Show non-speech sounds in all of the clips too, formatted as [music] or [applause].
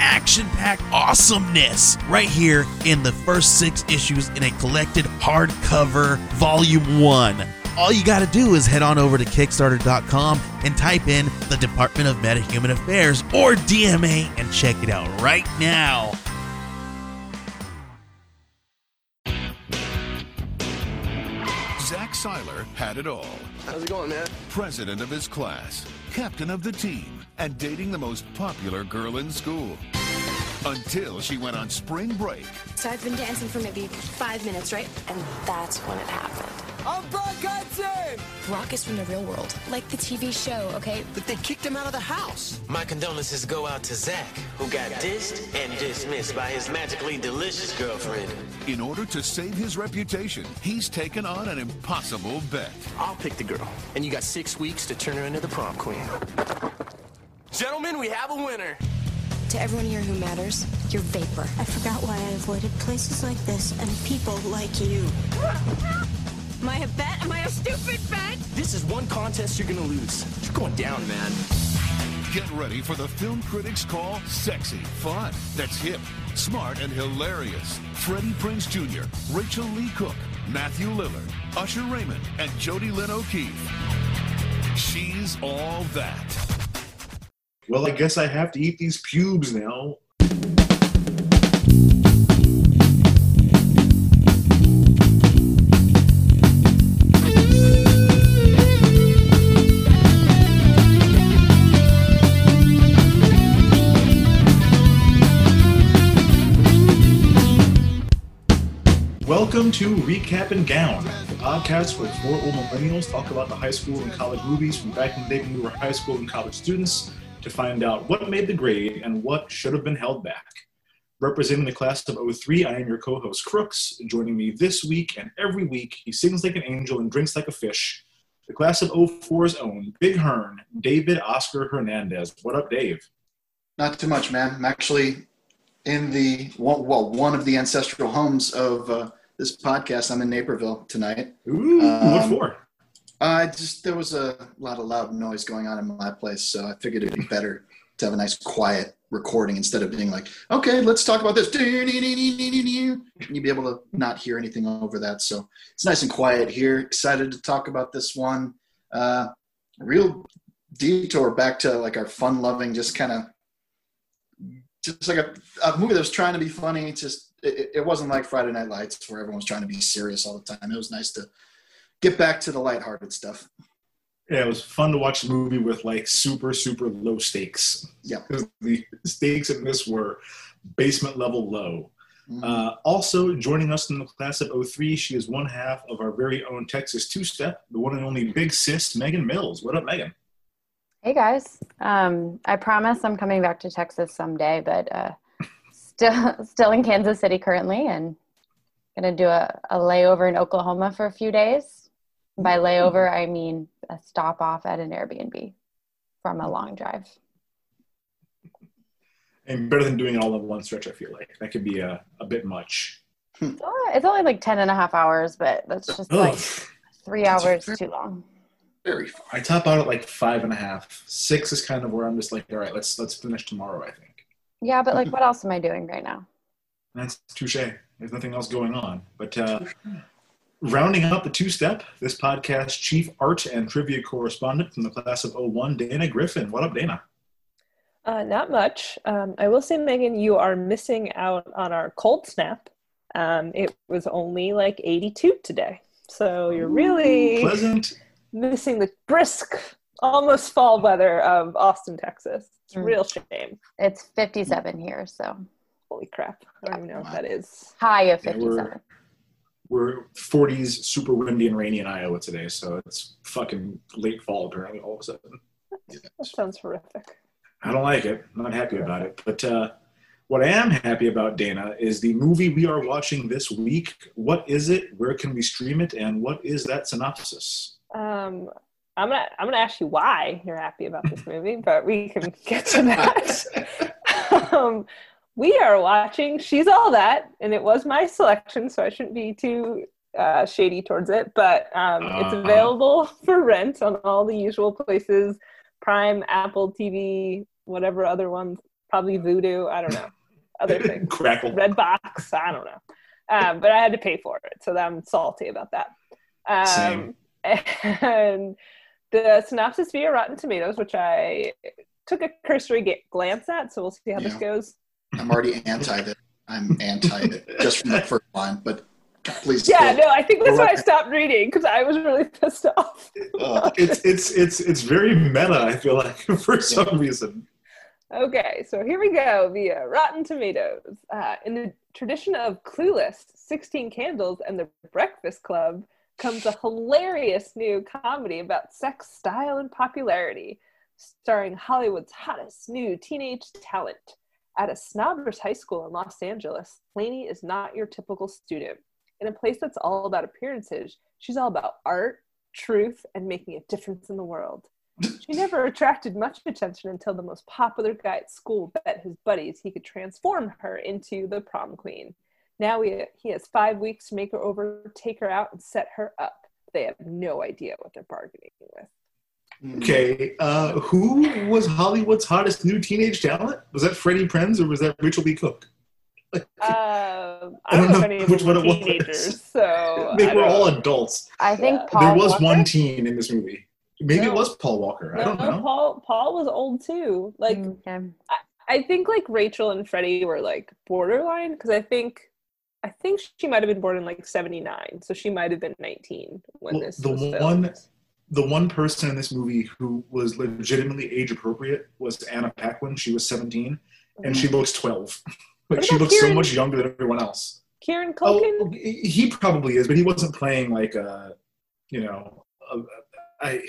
action packed awesomeness right here in the first six issues in a collected hardcover volume one. All you got to do is head on over to Kickstarter.com and type in the Department of Metahuman Affairs or DMA and check it out right now. Zach Seiler had it all. How's it going, man? President of his class, captain of the team, and dating the most popular girl in school. Until she went on spring break. So I've been dancing for maybe five minutes, right? And that's when it happened. I'm Brock Hudson! Brock is from the real world, like the TV show, okay? But they kicked him out of the house. My condolences go out to Zach, who got dissed and dismissed by his magically delicious girlfriend. In order to save his reputation, he's taken on an impossible bet. I'll pick the girl, and you got six weeks to turn her into the prom queen. Gentlemen, we have a winner. To everyone here who matters, you're vapor. I forgot why I avoided places like this and people like you. Am I a bet? Am I a stupid bet? This is one contest you're gonna lose. You're going down, man. Get ready for the film critics call sexy, fun, that's hip, smart, and hilarious. Freddie Prinze Jr., Rachael Leigh Cook, Matthew Lillard, Usher Raymond, and Jodi Lyn O'Keefe. She's all that. Well, I guess I have to eat these pubes now. Welcome to Recap and Gown, the podcast where four old millennials talk about the high school and college movies from back in the day when we were high school and college students to find out what made the grade and what should have been held back. Representing the class of 03, I am your co host Crooks. Joining me this week and every week, he sings like an angel and drinks like a fish. The class of 04's own Big Hearn, David Oscar Hernandez. What up, Dave? Not too much, man. I'm actually in the well, one of the ancestral homes of uh, this podcast. I'm in Naperville tonight. Ooh, Um, what for? I just there was a lot of loud noise going on in my place, so I figured it'd be better to have a nice quiet recording instead of being like, okay, let's talk about this. You'd be able to not hear anything over that. So it's nice and quiet here. Excited to talk about this one. Uh, real detour back to like our fun-loving, just kind of just like a, a movie that was trying to be funny. Just it, it wasn't like Friday Night Lights where everyone was trying to be serious all the time. It was nice to get back to the lighthearted stuff. Yeah, it was fun to watch a movie with like super, super low stakes. Yeah. Because the stakes in this were basement level low. Mhm. Uh, also joining us in the class of 03, she is one half of our very own Texas two step, the one and only big sis, Megan Mills. What up, Megan? Hey guys, um, I promise I'm coming back to Texas someday, but uh, [laughs] still still in Kansas City currently, and gonna do a, a layover in Oklahoma for a few days. By layover, I mean a stop off at an Airbnb from a long drive. And better than doing it all in one stretch, I feel like. That could be a, a bit much. It's only, like 10 and a half hours, but that's just Ugh. like three That's hours fair. too long. Very fun. I top out at like five and a half. Six is kind of where I'm just like, all right, let's let's finish tomorrow, I think. Yeah, but like, [laughs] what else am I doing right now? That's touche. There's nothing else going on. But uh, rounding out the two step, this podcast chief art and trivia correspondent from the class of 01, Dana Griffin. What up, Dana? Uh, not much. Um, I will say, Megan, you are missing out on our cold snap. Um, it was only like 82 today. So you're really Pleasant. missing the brisk, almost fall weather of Austin, Texas. It's a Mm. real shame. It's 57 here, so Holy crap. I don't even know what that is. high of Yeah, we're- 40s, super windy and rainy in Iowa today, so it's fucking late fall apparently all of a sudden. That sounds horrific. I don't like it. I'm not happy about it. But uh, What I am happy about, Dana, is the movie we are watching this week. What is it? Where can we stream it? And what is that synopsis? Um, I'm gonna I'm gonna ask you why you're happy about this movie, but we can get to that. [laughs] um, we are watching She's All That, and it was my selection, so I shouldn't be too uh, shady towards it. But um, uh-huh. it's available for rent on all the usual places: Prime, Apple TV, whatever other ones, probably Vudu. I don't know other things. [laughs] Crackle. Redbox. I don't know. Um, but I had to pay for it, so I'm salty about that. Um, Same. [laughs] And the synopsis via Rotten Tomatoes, which I took a cursory glance at, so we'll see how yeah. this goes. I'm already anti it. I'm anti it just from the first line, but please. Yeah, no, I think that's why I stopped reading because I was really pissed off. Uh, [laughs] it's it's it's it's very meta. I feel like [laughs] for some yeah. reason. Okay, so here we go via Rotten Tomatoes. Uh, in the tradition of Clueless, 16 Candles, and The Breakfast Club comes a hilarious new comedy about sex, style, and popularity, starring Hollywood's hottest new teenage talent. At a snobbish high school in Los Angeles, Lainey is not your typical student. In a place that's all about appearances, she's all about art, truth, and making a difference in the world. [laughs] She never attracted much attention until the most popular guy at school bet his buddies he could transform her into the prom queen. Now he, he has five weeks to make her over, take her out, and set her up. They have no idea what they're bargaining with. Okay, uh, who was Hollywood's hottest new teenage talent? Was that Freddie Prinze or was that Rachel B. Cook? uh, [laughs] I, don't know, know which one it was. [laughs] So they were all adults. I think Paul there was Walker? one teen in this movie. Maybe no. it was Paul Walker. No, I don't know. Paul Paul was old too. Like okay. I, I think like Rachel and Freddie were like borderline because I think I think she might have been born in like '79, so she might have been 19 when well, this. The was one, filmed. The one person in this movie who was legitimately age appropriate was Anna Paquin. She was 17, mm-hmm. and she looks 12. [laughs] like she looks Kieran, so much younger than everyone else. Kieran Culkin. Oh, he probably is, but he wasn't playing like a, you know, a, I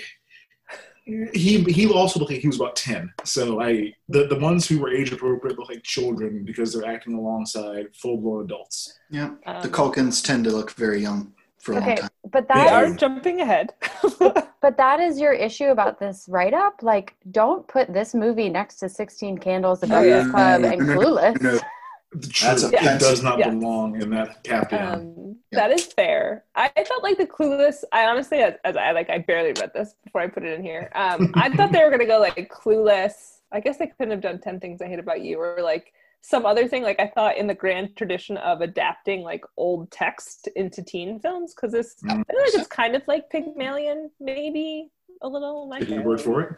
he he also looked like he was about 10 so i the, the ones who were age appropriate look like children because they're acting alongside full-blown adults yeah um, the culkins tend to look very young for a okay, long time but that they are jumping ahead [laughs] but that is your issue about this write-up like don't put this movie next to 16 candles the breakfast club and [laughs] clueless That's [laughs] a, yeah. It does not yeah. belong in that pantheon. Um, yeah. That is fair. I, felt like the Clueless. I honestly, as, as, I like, I barely read this before I put it in here. Um, I thought they were gonna go like Clueless. I guess they couldn't have done Ten Things I Hate About You or like some other thing. Like I thought in the grand tradition of adapting like old text into teen films because this, mm. I feel like it's kind of like Pygmalion, maybe a little. You word for it?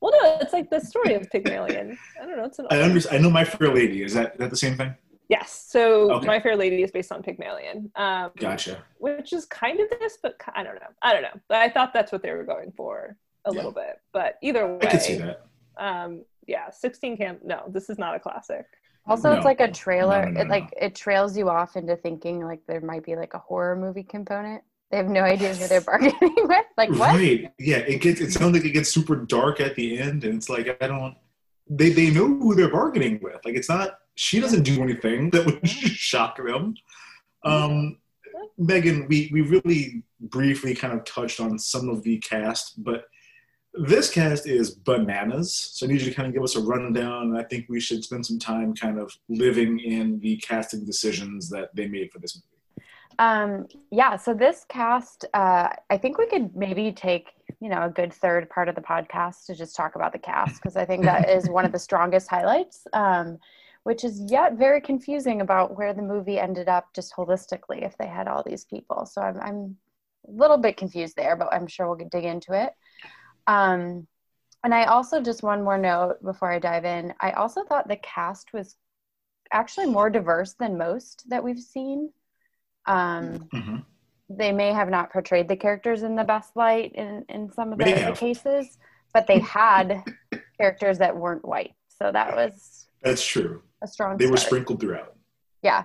Well, no, it's like the story of Pygmalion. I don't know. It's an I understand. I know My Fair Lady. Is that, is that the same thing? Yes. So okay. My Fair Lady is based on Pygmalion. Um, gotcha. Which is kind of this, but I don't know. I don't know. But I thought that's what they were going for a yeah. little bit. But either way, I could see that. Um, yeah, 16 camp. No, this is not a classic. Also, no. it's like a trailer. No, no, it like it trails you off into thinking like there might be like a horror movie component. They have no idea who they're [laughs] bargaining with. Like what? Right. Yeah. It gets. It sounds like it gets super dark at the end, and it's like I don't. They they know who they're bargaining with. Like it's not. She doesn't do anything [laughs] that would shock them. Um, Megan, we we really briefly kind of touched on some of the cast, but this cast is bananas. So I need you to kind of give us a rundown. And I think we should spend some time kind of living in the casting decisions that they made for this movie. Um, yeah, so this cast, uh, I think we could maybe take, you know, a good third part of the podcast to just talk about the cast because I think that [laughs] is one of the strongest highlights, um, which is yet very confusing about where the movie ended up just holistically if they had all these people. So I'm, I'm a little bit confused there, but I'm sure we'll dig into it. Um, and I also just one more note before I dive in. I also thought the cast was actually more diverse than most that we've seen. Um, mm-hmm. They may have not portrayed the characters in the best light in, in some of the, the cases, but they had characters that weren't white. So that was that's true. A strong. They start. were sprinkled throughout. Yeah,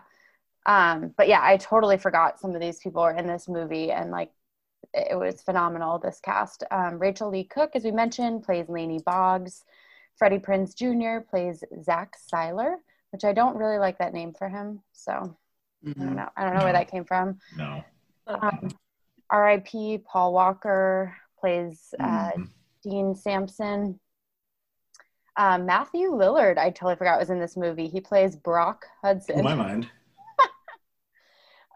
um, but yeah, I totally forgot some of these people are in this movie, and like it was phenomenal. This cast: um, Rachael Leigh Cook, as we mentioned, plays Lainey Boggs. Freddie Prinze Jr. plays Zach Seiler which I don't really like that name for him. So I don't know. I don't know where that came from. No. Um, R.I.P. Paul Walker plays uh, Mhm. Dean Sampson. Uh, Matthew Lillard, I totally forgot was in this movie. He plays Brock Hudson. In my mind.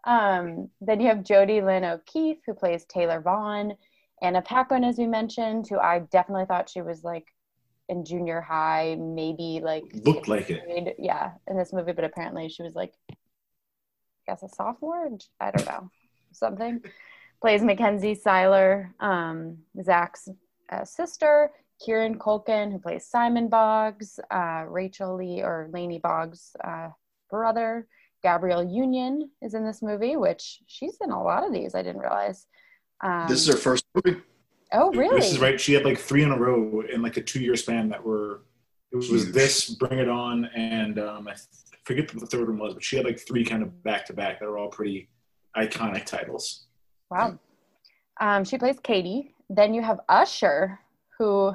Um, then you have Jodi Lyn O'Keefe, who plays Taylor Vaughn. Anna Paquin, as we mentioned, who I definitely thought she was like in junior high, maybe like Looked like it. yeah, in this movie, but apparently she was like, I guess a sophomore. I don't know, something. Plays Mackenzie Seiler, um, Zach's uh, sister. Kieran Culkin, who plays Simon Boggs. Uh, Rachael Leigh or Lainey Boggs' uh, brother. Gabrielle Union is in this movie, which she's in a lot of these. I didn't realize. Um, This is her first movie. Oh, really? This is right. She had like three in a row in like a two year span that were. It was Huge. this, Bring It On, and um, I forget what the third one was, but she had like three kind of back to back that are all pretty iconic titles. Wow. Um, she plays Katie. Then you have Usher, who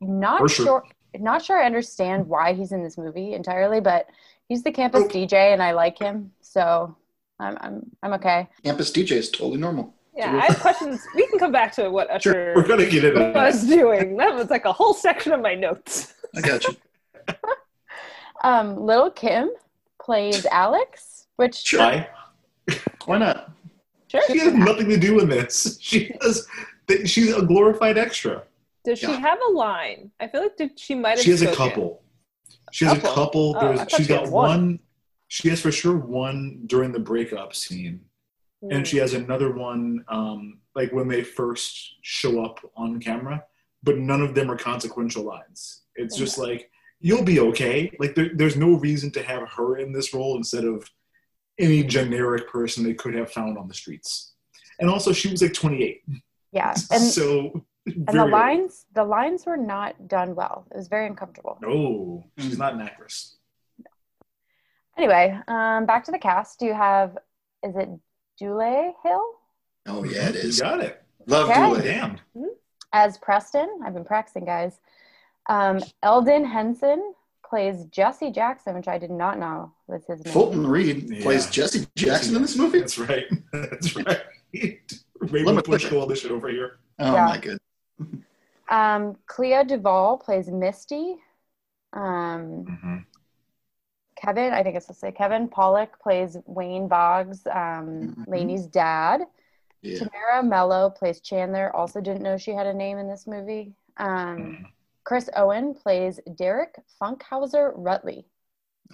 not Usher. sure not sure I understand why he's in this movie entirely, but he's the campus Oh. DJ and I like him, so I'm I'm I'm okay. Campus DJ is totally normal. Yeah, I have questions. We can come back to what [laughs] Usher We're gonna get into that. was doing. That was like a whole section of my notes. I got you. [laughs] Um, Little Kim plays Alex, which Sure. Why? Why not? Sure. She has nothing to do in this. [laughs] She does. She's a glorified extra. Does she Yeah. have a line? I feel like did, she might have. She has a couple. She has a Couple? couple. Oh, There's, she's she got one. one. She has for sure one during the breakup scene, Hmm. and she has another one um, like when they first show up on camera. But none of them are consequential lines. It's just like you'll be okay. Like there, there's no reason to have her in this role instead of any generic person they could have found on the streets. And also, she was like 28, yeah, [laughs] and so [laughs] and the very old. lines the lines were not done well. It was very uncomfortable. No, Mm. she's not an actress. Anyway, um, back to the cast. Do you have is it Dule Hill Oh yeah, it is. You got it. Love Okay. Dule. Damn. as Preston? I've been practicing, guys. Um, Elden Henson plays Jesse Jackson, which I did not know was his name. Fulton Reed Yeah. plays Jesse Jackson in this movie. That's right. [laughs] That's right. [laughs] Rainbow Limit Push Limit. Coalition over here. Oh Yeah. my good. [laughs] Um, Clea Duvall plays Misty. Um, Kevin, I think it's supposed to say Kevin Pollak plays Wayne Boggs, um, Mhm. Lainey's dad. Yeah. Tamara Mello plays Chandler. Also didn't know she had a name in this movie. Um, Chris Owen plays Derek Funkhauser Rutley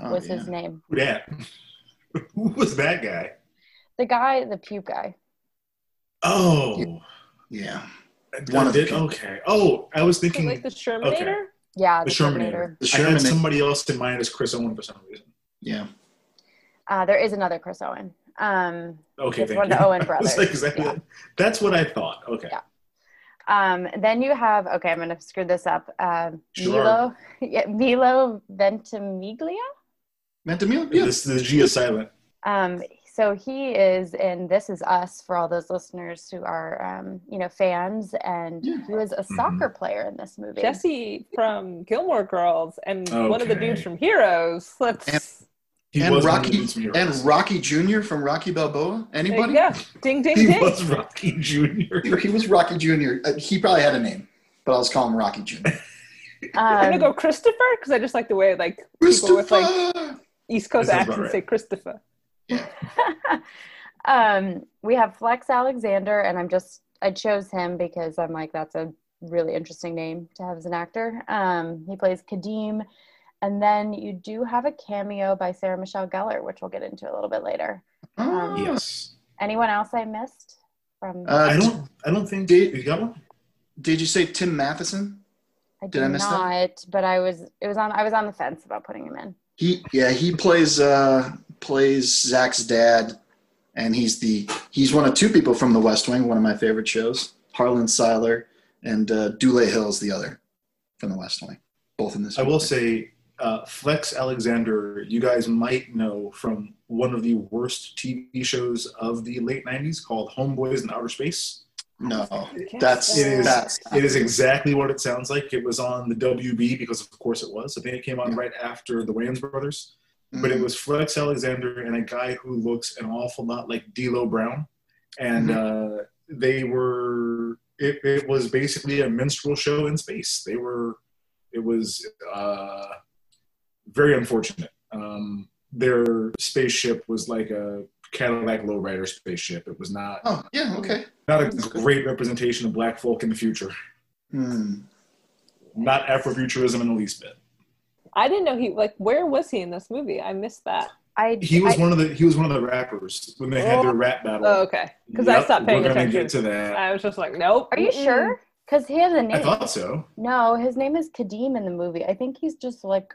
Oh, was yeah. his name. Who that? [laughs] Who was that guy? The guy, the puke guy. Oh, Yeah. I One of the people. Okay. Oh, I was thinking like the Shermanator. Yeah, the the Shermanator. The I had somebody else in mind as Chris Owen for some reason. Yeah. Uh, there is another Chris Owen. Um, Okay, It's thank one of the Owen [laughs] brothers. like, is that- Yeah. That's what I thought. Okay. Yeah. um, then you have okay, I'm gonna screw this up. Um, Sure. Milo, [laughs] yeah, Milo Ventimiglia. Ventimiglia? Yeah. This the G is silent. Um, so he is in This Is Us for all those listeners who are um, you know fans, and he was a Mm-hmm. soccer player in this movie. Jesse from Gilmore Girls and one of the dudes from Heroes. [laughs] Let's. And- and was one of Rocky the dudes from and Rocky Jr. from Rocky Balboa. Anybody? go. Ding ding He ding. was Rocky Jr. He, he was Rocky Jr. Uh, he probably had a name, but I'll just call him Rocky Jr. [laughs] I'm gonna Um, go Christopher because I just like the way like people with like East Coast That sounds about accents right. say Christopher. [laughs] um, we have Flex Alexander, and I'm just I chose him because I'm like that's a really interesting name to have as an actor. Um, he plays Kadeem, and then you do have a cameo by Sarah Michelle Gellar, which we'll get into a little bit later. Oh, Yes. Anyone else I missed from? Uh, I don't. I don't think. Did- you got one? Did you say Tim Matheson? I did I miss that? not, but I was it was on I was on the fence about putting him in. He yeah he plays uh plays Zach's dad, and he's the he's one of two people from The West Wing, one of my favorite shows. Harlan Seiler and uh, Dule Hill's the other from The West Wing, both in this. I will say, uh, Flex Alexander, you guys might know from one of the worst TV shows of the late '90s called Homeboys in Outer Space. no, that's It is. that's It is exactly what it sounds like. It was on the WB because, of course, it was. I think it came on Yeah. right after the Wayans brothers. But it Mhm. was Flex Alexander and a guy who looks an awful lot like D'Lo Brown, and uh, they were. It, it was basically a minstrel show in space. They were. It was uh, very unfortunate. Um, their spaceship was like a Cadillac lowrider spaceship. It was not Oh, yeah, okay. not a great representation of black folk in the future. Hmm. Not Afrofuturism in the least bit. I didn't know he like where was he in this movie? I missed that. I He was I- one of the he was one of the rappers when they had their oh, rap battle. Oh, okay. Because I stopped paying we're gonna attention. get to that. I was just like, nope. Are you mm-mm. sure? Because he has a name. I thought so. No, his name is Kadeem in the movie. I think he's just like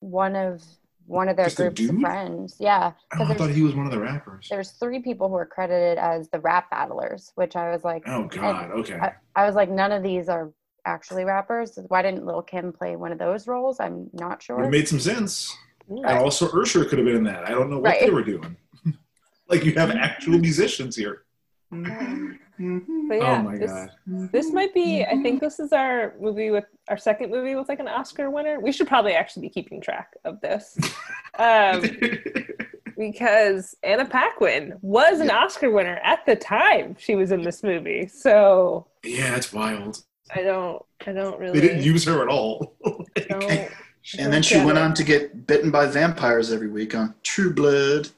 one of one of their Just groups of friends. Yeah, Oh, I thought he was one of the rappers. there's three people who are credited as the rap battlers, which I was like, Oh God. Okay. I, I was like, none of these are actually rappers. Why didn't Lil Kim play one of those roles? I'm not sure. It made some sense. Mm. And also Usher could have been in that. I don't know what Right. they were doing. [laughs] like you have actual musicians here. But yeah, oh my this, God. this might be. I think this is our movie with our second movie with like an Oscar winner. We should probably actually be keeping track of this, [laughs] um, [laughs] because Anna Paquin was an Oscar winner at the time she was in this movie. So yeah, it's wild. I don't. I don't really. They didn't use her at all. [laughs] don't, And then she went get on to get bitten by vampires every week on True Blood.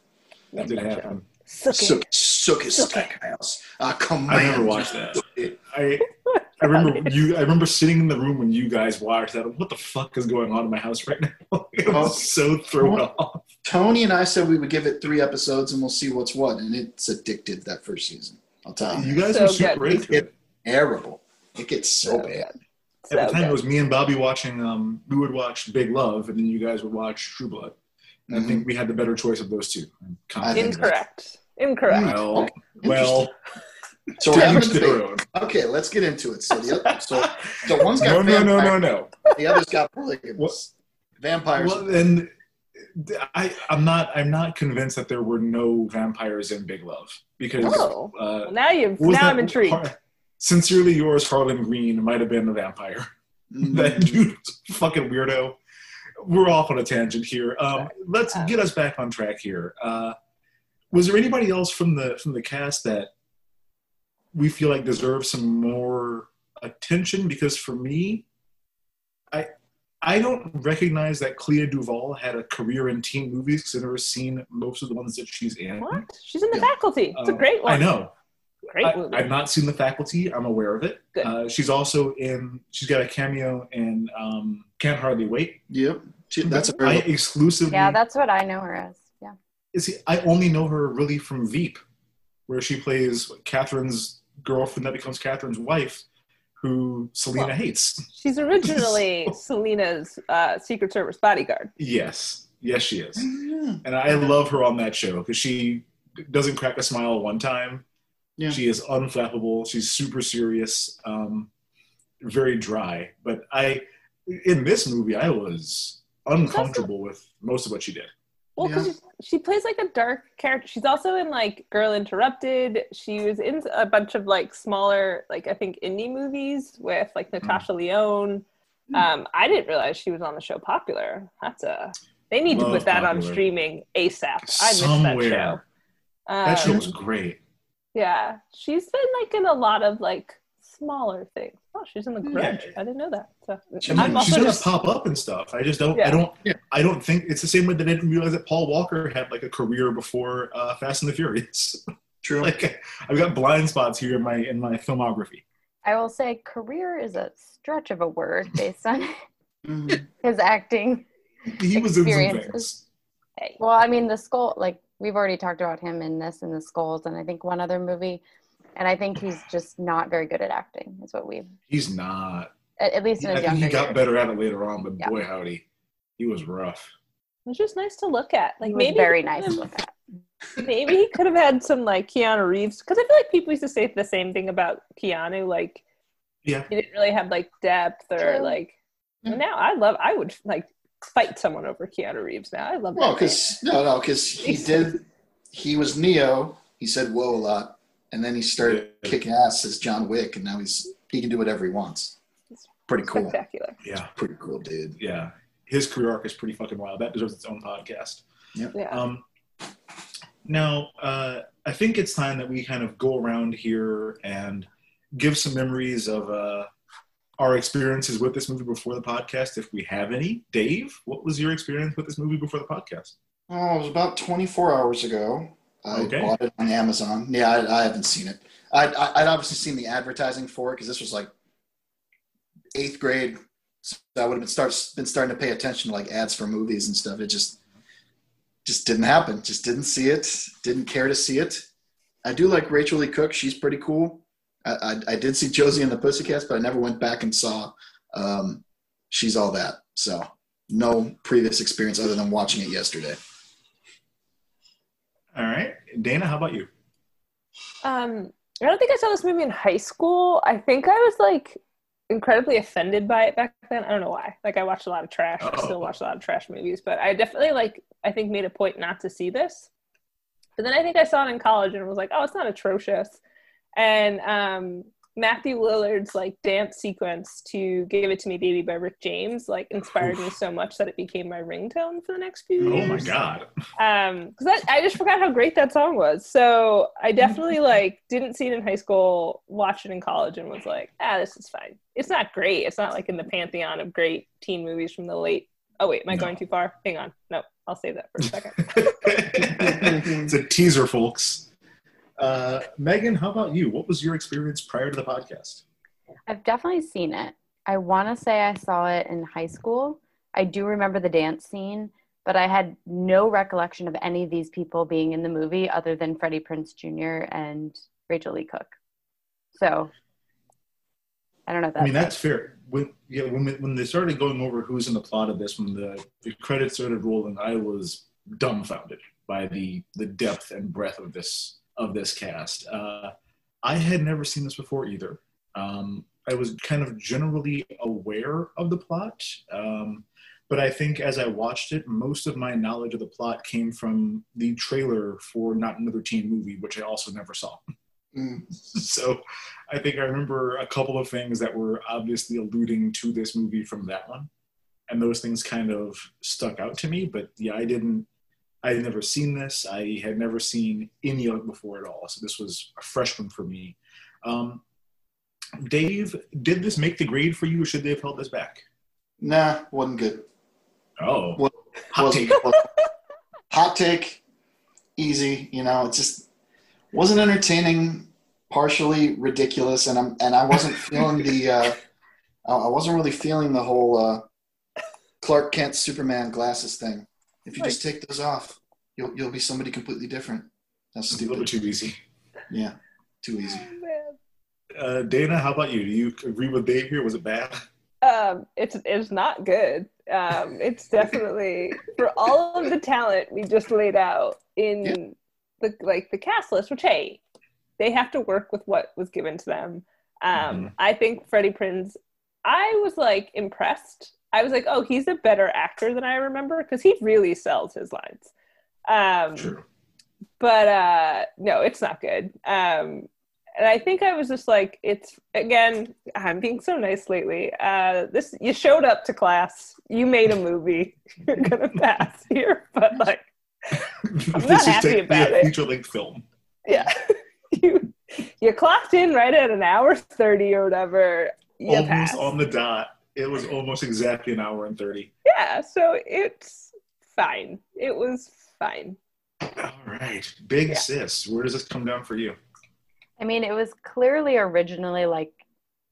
that didn't happen. Suck it. Suck, suck his stackhouse. I command. I never watched that. I I remember you. I remember sitting in the room when you guys watched that. What the fuck is going on in my house right now? I Oh. was so thrown off. Tony and I said we would give it three episodes and we'll see what's what, and it's addicted that first season. I'll tell you. You guys So were super good. into it. Terrible. It gets so bad. So At the time, good. it was me and Bobby watching. Um, we would watch Big Love, and then you guys would watch True Blood. And I think we had the better choice of those two. I'm. Incorrect. Incorrect. Well, well, So we're having a each debate. Okay, let's get into it. So the other, so so one's No, [laughs] got no, no, no, vampire, no. the other's got polygamous. What? Vampires. Well, then I, I'm not. I'm not convinced that there were no vampires in Big Love because Oh. uh, Well, now you. what was Now I'm intrigued. Har- Sincerely yours, Harlan Green might have been [laughs] a vampire. Mm. that dude's fucking weirdo. We're off on a tangent here. Um, let's get us back on track here. Uh, was there anybody else from the from the cast that we feel like deserves some more attention? Because for me, I I don't recognize that Clea Duvall had a career in teen movies because I've never seen most of the ones that she's in. What? She's in the Yeah. faculty. It's a Uh, great one. I know. Great I, I've not seen The Faculty. I'm aware of it. Good. Uh, she's also in. She's got a cameo in um, Can't Hardly Wait. Yep. She- That's a I very exclusively. Yeah, that's what I know her as. Yeah. See, I only know her really from Veep, where she plays Catherine's girlfriend that becomes Catherine's wife, who Selena Well- hates. She's originally [laughs] Selena's uh, Secret Service bodyguard. Yes, yes, she is, Yeah. and I love her on that show because she doesn't crack a smile one time. Yeah. She is unflappable. She's super serious, um, very dry. But I, in this movie, I was uncomfortable with most of what she did. Well, because she plays like a dark character. She's also in like Girl Interrupted. She was in a bunch of like smaller, like I think indie movies with like Hmm. Natasha Lyonne. Um, I didn't realize she was on the show Popular. That's a they need to put that on streaming ASAP. I missed that Somewhere. show. That show Um, was great. Yeah, she's been like in a lot of like smaller things. Oh, she's in the Grudge. I didn't know that. So I I'm she's gonna just pop up and stuff. I just don't. Yeah. I don't. I don't think it's the same way that I didn't realize that Paul Walker had like a career before uh, Fast and the Furious. [laughs] True. like I've got blind spots here in my in my filmography. I will say career is a stretch of a word based on [laughs] Mhm. his acting. He was in some things. Well, I mean, the skull, like we've already talked about him in this and the skulls, and I think one other movie. And I think he's just not very good at acting. Is what we've, He's not. at, at least in I his think younger he got years. better at it later on, but Yeah. boy howdy, he was rough. it's just nice to look at. Like He was maybe very he nice to could've- look at. [laughs] maybe he could have had some like Keanu Reeves because I feel like people used to say the same thing about Keanu. Like Yeah. he didn't really have like depth or True. like. but Now I love. I would like fight someone over Keanu Reeves. Now I love. Well, that because no, no, because he did. He was Neo. He said "whoa" a lot, and then he started Yeah. kicking ass as John Wick, and now he's he can do whatever he wants. Pretty cool. spectacular. Yeah, Pretty cool, dude. yeah. his career arc is pretty fucking wild. That deserves its own podcast. Yep. Yeah. Um, now, uh, I think it's time that we kind of go around here and give some memories of uh, our experiences with this movie before the podcast, if we have any. Dave, what was your experience with this movie before the podcast? Oh, it was about 24 hours ago. I Okay. bought it on Amazon. Yeah, I, I haven't seen it. I'd, I'd obviously seen the advertising for it because this was like eighth grade. So I would have been, start, been starting to pay attention to like ads for movies and stuff. It just just didn't happen. Just didn't see it. Didn't care to see it. I do like Rachael Leigh Cook. She's pretty cool. I, I, I did see Josie and the Pussycats, but I never went back and saw um, She's All That. So no previous experience other than watching it yesterday. All right. Dana, how about you? Um, I don't think I saw this movie in high school. I think I was like incredibly offended by it back then. I don't know why. Like I watched a lot of trash. I Oh. still watch a lot of trash movies, but I definitely like I think made a point not to see this. But then I think I saw it in college and was like, oh, it's not atrocious. And um, Matthew Lillard's like dance sequence to "Give It to Me, Baby" by Rick James like inspired me so much that it became my ringtone for the next few years Oh my god. um because I, I just forgot how great that song was. So i definitely [laughs] like didn't see it in high school watched it in college and was like ah this is fine. It's not great. It's not like in the pantheon of great teen movies from the late oh wait am i No. going too far? Hang on. No i'll save that for a second. [laughs] It's a teaser, folks. Uh, Megan, how about you? What was your experience prior to the podcast? I've definitely seen it. I want to say I saw it in high school. I do remember the dance scene, but I had no recollection of any of these people being in the movie other than Freddie Prinze Jr. and Rachael Leigh Cook. So I don't know if that's I mean, that's fair. When yeah, when when they started going over who's in the plot of this, when the, the credits started rolling, I was dumbfounded by the the depth and breadth of this of this cast. Uh, I had never seen this before either. Um, I was kind of generally aware of the plot, um, but I think as I watched it, most of my knowledge of the plot came from the trailer for Not Another Teen Movie, which I also never saw. [laughs] Mm. so I think I remember a couple of things that were obviously alluding to this movie from that one. And those things kind of stuck out to me. But yeah, I didn't, I had never seen this. I had never seen any of it before at all. So this was a fresh one for me. Um, Dave, did this make the grade for you or should they have held this back? Nah, wasn't good. Oh, Wa- hot take. hot take, easy. You know, it just wasn't entertaining. Partially ridiculous, and I'm and I wasn't feeling the. [laughs] Uh, I I wasn't really feeling the whole uh, Clark Kent Superman glasses thing. If you just take those off, you'll you'll be somebody completely different. That's It's a little bit too easy. Yeah, too easy. Uh, Dana, how about you? Do you agree with Dave here? Was it bad? um it's it's not good um it's definitely for all of the talent we just laid out in the like the cast list which hey they have to work with what was given to them um Mhm. i think freddie prinze i was like impressed. I was like oh he's a better actor than i remember because he really sells his lines. Um True. but uh no it's not good. Um and i think i was just like it's again i'm being so nice lately. Uh this you showed up to class. You made a movie. [laughs] You're gonna pass [laughs] here but like [laughs] this not is happy about it. feature length film. yeah. You you clocked in right at an hour 30 or whatever you almost passed. on the dot. It was almost exactly an hour and 30. yeah so it's fine it was fine All right. Big Yeah. sis, where does this come down for you? I mean, it was clearly originally like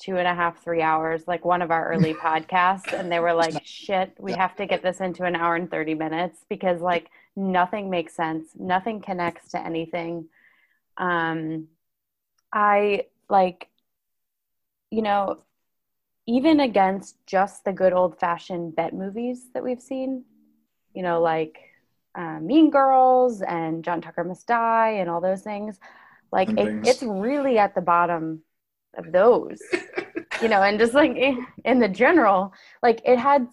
two and a half, three hours, like one of our early [laughs] podcasts. And they were like, shit, we have to get this into an hour and 30 minutes because like nothing makes sense. Nothing connects to anything. Um, I like, you know, even against just the good old fashioned bet movies that we've seen, you know, like uh, Mean Girls and John Tucker Must Die and all those things like it, things. it's really at the bottom of those you know and just like in, the general like it had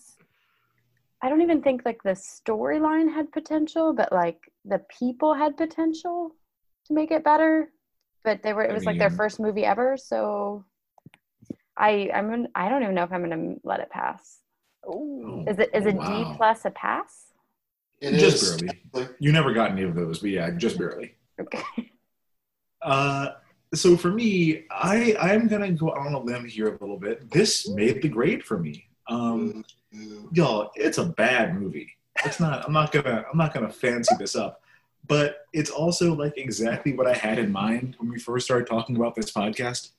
i don't even think like the storyline had potential but like the people had potential to make it better but they were it I was like their first movie ever so i i'm gonna, i don't even know if i'm gonna let it pass Ooh. Is it is a D Wow. plus a pass? It just is. barely. You never got any of those, but yeah, just barely. Okay. [laughs] Uh, so for me, I I'm gonna go on a limb here a little bit. This made the grade for me. Um, y'all, it's a bad movie. It's not. I'm not gonna. I'm not gonna fancy this up, but it's also like exactly what I had in mind when we first started talking about this podcast.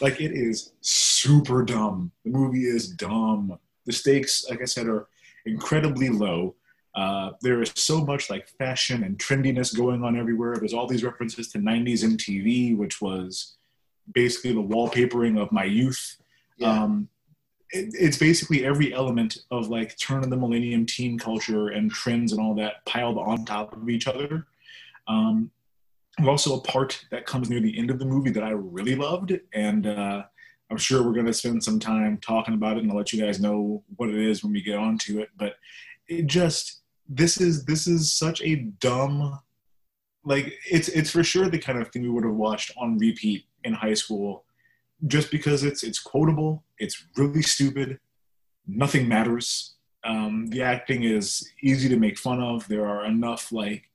Like it is super dumb. The movie is dumb. The stakes, like I said, are incredibly low. Uh, there is so much like fashion and trendiness going on everywhere. There's all these references to 90s MTV, which was basically the wallpapering of my youth. Yeah. Um, it, it's basically every element of like turn of the millennium teen culture and trends and all that piled on top of each other. Um, also a part that comes near the end of the movie that I really loved, and uh, I'm sure we're going to spend some time talking about it, and I'll let you guys know what it is when we get onto it. But it just this is this is such a dumb like it's it's for sure the kind of thing we would have watched on repeat in high school just because it's it's quotable it's really stupid nothing matters um, the acting is easy to make fun of there are enough like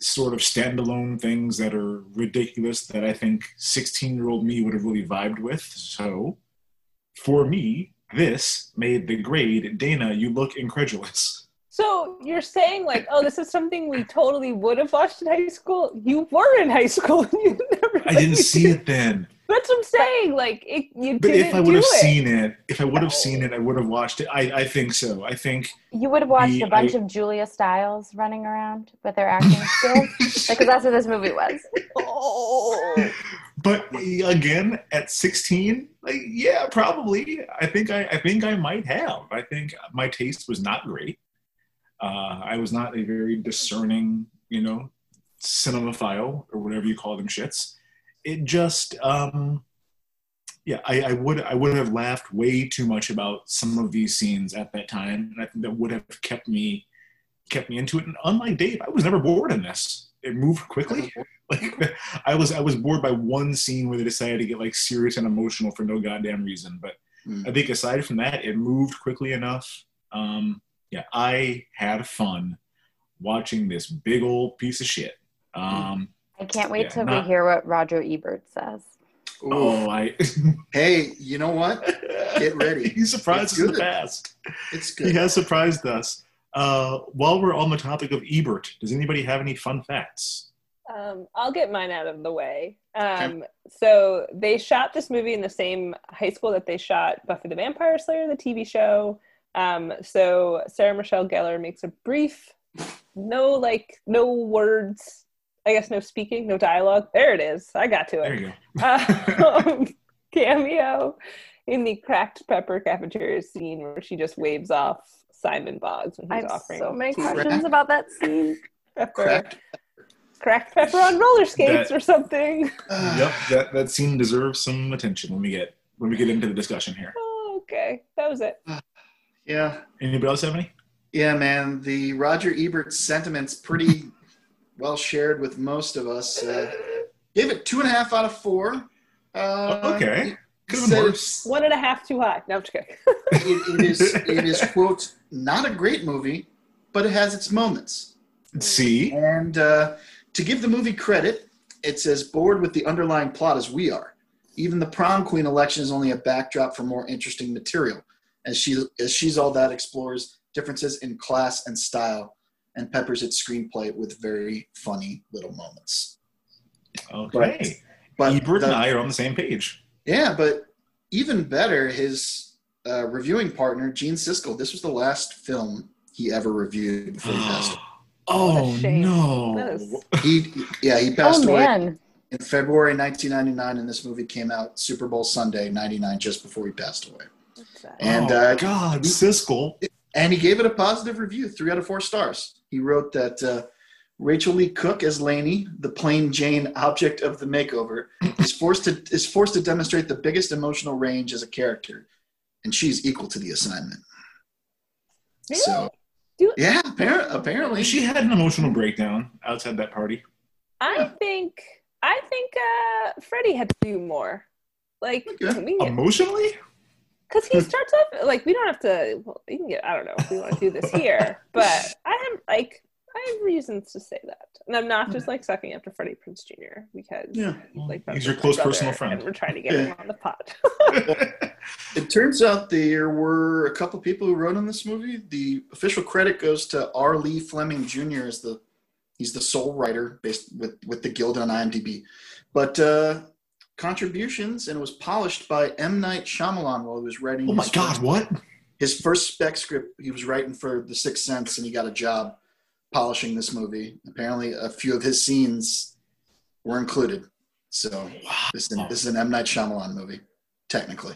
sort of standalone things that are ridiculous that i think 16 year old me would have really vibed with so for me this made the grade dana you look incredulous So you're saying like, oh, this is something we totally would have watched in high school. You were in high school. and you never. i didn't [laughs] see it then That's what I'm saying. Like, it, you But didn't But if I would have it. seen it, if I would have seen it, I would have watched it. I, I think so. I think, You would have watched The- a bunch I- of Julia Stiles running around with their acting [laughs] skills because that's what this movie was. Oh. [laughs] but again, at 16, like, yeah, probably. I think I, I think I might have. I think my taste was not great. Uh, I was not a very discerning, you know, cinemaphile or whatever you call them shits. It just, um, yeah, I, I would I would have laughed way too much about some of these scenes at that time, and I think that would have kept me kept me into it. And unlike Dave, I was never bored in this. It moved quickly. [laughs] Like I was I was bored by one scene where they decided to get like serious and emotional for no goddamn reason. But Mm. I think aside from that, it moved quickly enough. Um, yeah, I had fun watching this big old piece of shit. Um, I can't wait Yeah, till not- we hear what Roger Ebert says. Ooh. oh, I [laughs] Hey, you know what? Get ready. [laughs] he surprised us It's in the good. past. It's He has surprised us. Uh, while we're on the topic of Ebert, does anybody have any fun facts? Um, I'll get mine out of the way. Um, so they shot this movie in the same high school that they shot Buffy the Vampire Slayer, the TV show. Um, so Sarah Michelle Gellar makes a brief, no like no words, I guess no speaking, no dialogue. There it is. I got to it. There you go. [laughs] Um, cameo in the cracked pepper cafeteria scene where she just waves off Simon Boggs when he's I he's have offering so many to questions about that scene. pepper. Cracked. Cracked pepper on roller skates That- or something. [sighs] yep, that, that scene deserves some attention when we get when we get into the discussion here. Oh, okay, that was it. [sighs] Yeah. Anybody else have any? Yeah, man. The Roger Ebert sentiment's pretty well shared with most of us. Uh, gave it two and a half out of four. Uh, Okay. Could have said been it's- worse. One and a half too high. No, I'm just kidding. it, it is it is quote not a great movie, but it has its moments. See, And uh, to give the movie credit, it's as bored with the underlying plot as we are. Even the prom queen election is only a backdrop for more interesting material, as she as she's all that explores differences in class and style, and peppers its screenplay with very funny little moments. okay. But Ebert the- and I are on the same page. Yeah, but even better, his uh, reviewing partner, Gene Siskel, this was the last film he ever reviewed before he passed away. Oh no! That is- He, yeah, he passed oh away man, in February 1999, and this movie came out Super Bowl Sunday 99, just before he passed away. And oh, uh, God, Siskel. and he gave it a positive review, three out of four stars. He wrote that uh, Rachael Leigh Cook as Lainey, the plain Jane object of the makeover, is forced to is forced to demonstrate the biggest emotional range as a character, and she's equal to the assignment. So, Do- yeah, appar- apparently She had an emotional breakdown outside that party. I think I think uh Freddie had to do more. Like Okay. we, Emotionally? Because he [laughs] starts off like we don't have to. Well, you can get. I don't know if we want to do this here, [laughs] but I have like I have reasons to say that, and I'm not just like sucking up to Freddie Prinze Jr. because Yeah. he's like He's your close personal friend. and we're trying to get him on the pot. [laughs] It turns out there were a couple people who wrote on this movie. The official credit goes to R. Lee Fleming Jr. as the he's the sole writer based with with the guild on IMDb. But uh, contributions and it was polished by M. Night Shyamalan while he was writing. Oh my his God! first- What? His first spec script he was writing for The Sixth Sense, and he got a job polishing this movie. Apparently, a few of his scenes were included. So this is, this is an M. Night Shyamalan movie, technically.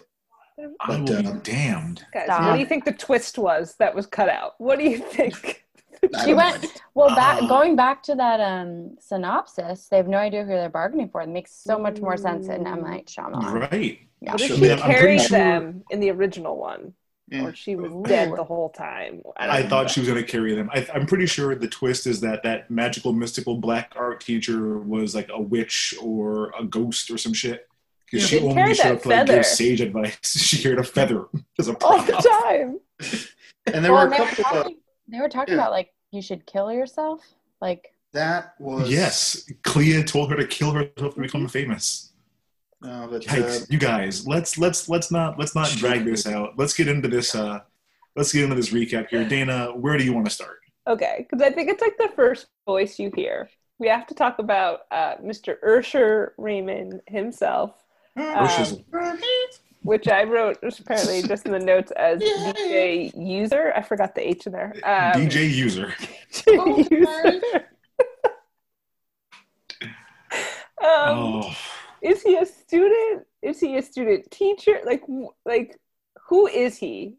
I will But, be um, damned. Guys, Stop. what do you think the twist was that was cut out? What do you think? [laughs] I She went well back Uh, going back to that um synopsis, they have no idea who they're bargaining for. It makes so much more sense in M. Night Shyamalan. Right. Yeah. What if she Yeah, I'm carried sure- them in the original one, Yeah. or she was dead the whole time? don't I thought she was going to carry them. I, I'm pretty sure the twist is that that magical, mystical black art teacher was like a witch or a ghost or some shit. Because she She only carried showed up to like feather. give sage advice. [laughs] She carried a feather [laughs] as a prop. all the time. And there Well, were a they were couple of talking, they were talking yeah. about like you should kill yourself. Like that was Yes, Clea told her to kill herself to become famous. No, but Yikes, uh, you guys, let's let's let's not let's not drag this out. Let's get into this. uh Let's get into this recap here. Dana, where do you want to start? Okay, because I think it's like the first voice you hear. We have to talk about uh, Mr. Usher Raymond himself, um, Urshizzle. Which I wrote apparently just in the notes as [laughs] DJ User. I forgot the H in there. Um, DJ user. [laughs] User. um, Oh, Is he a student? Is he a student teacher? Like, like, who is he?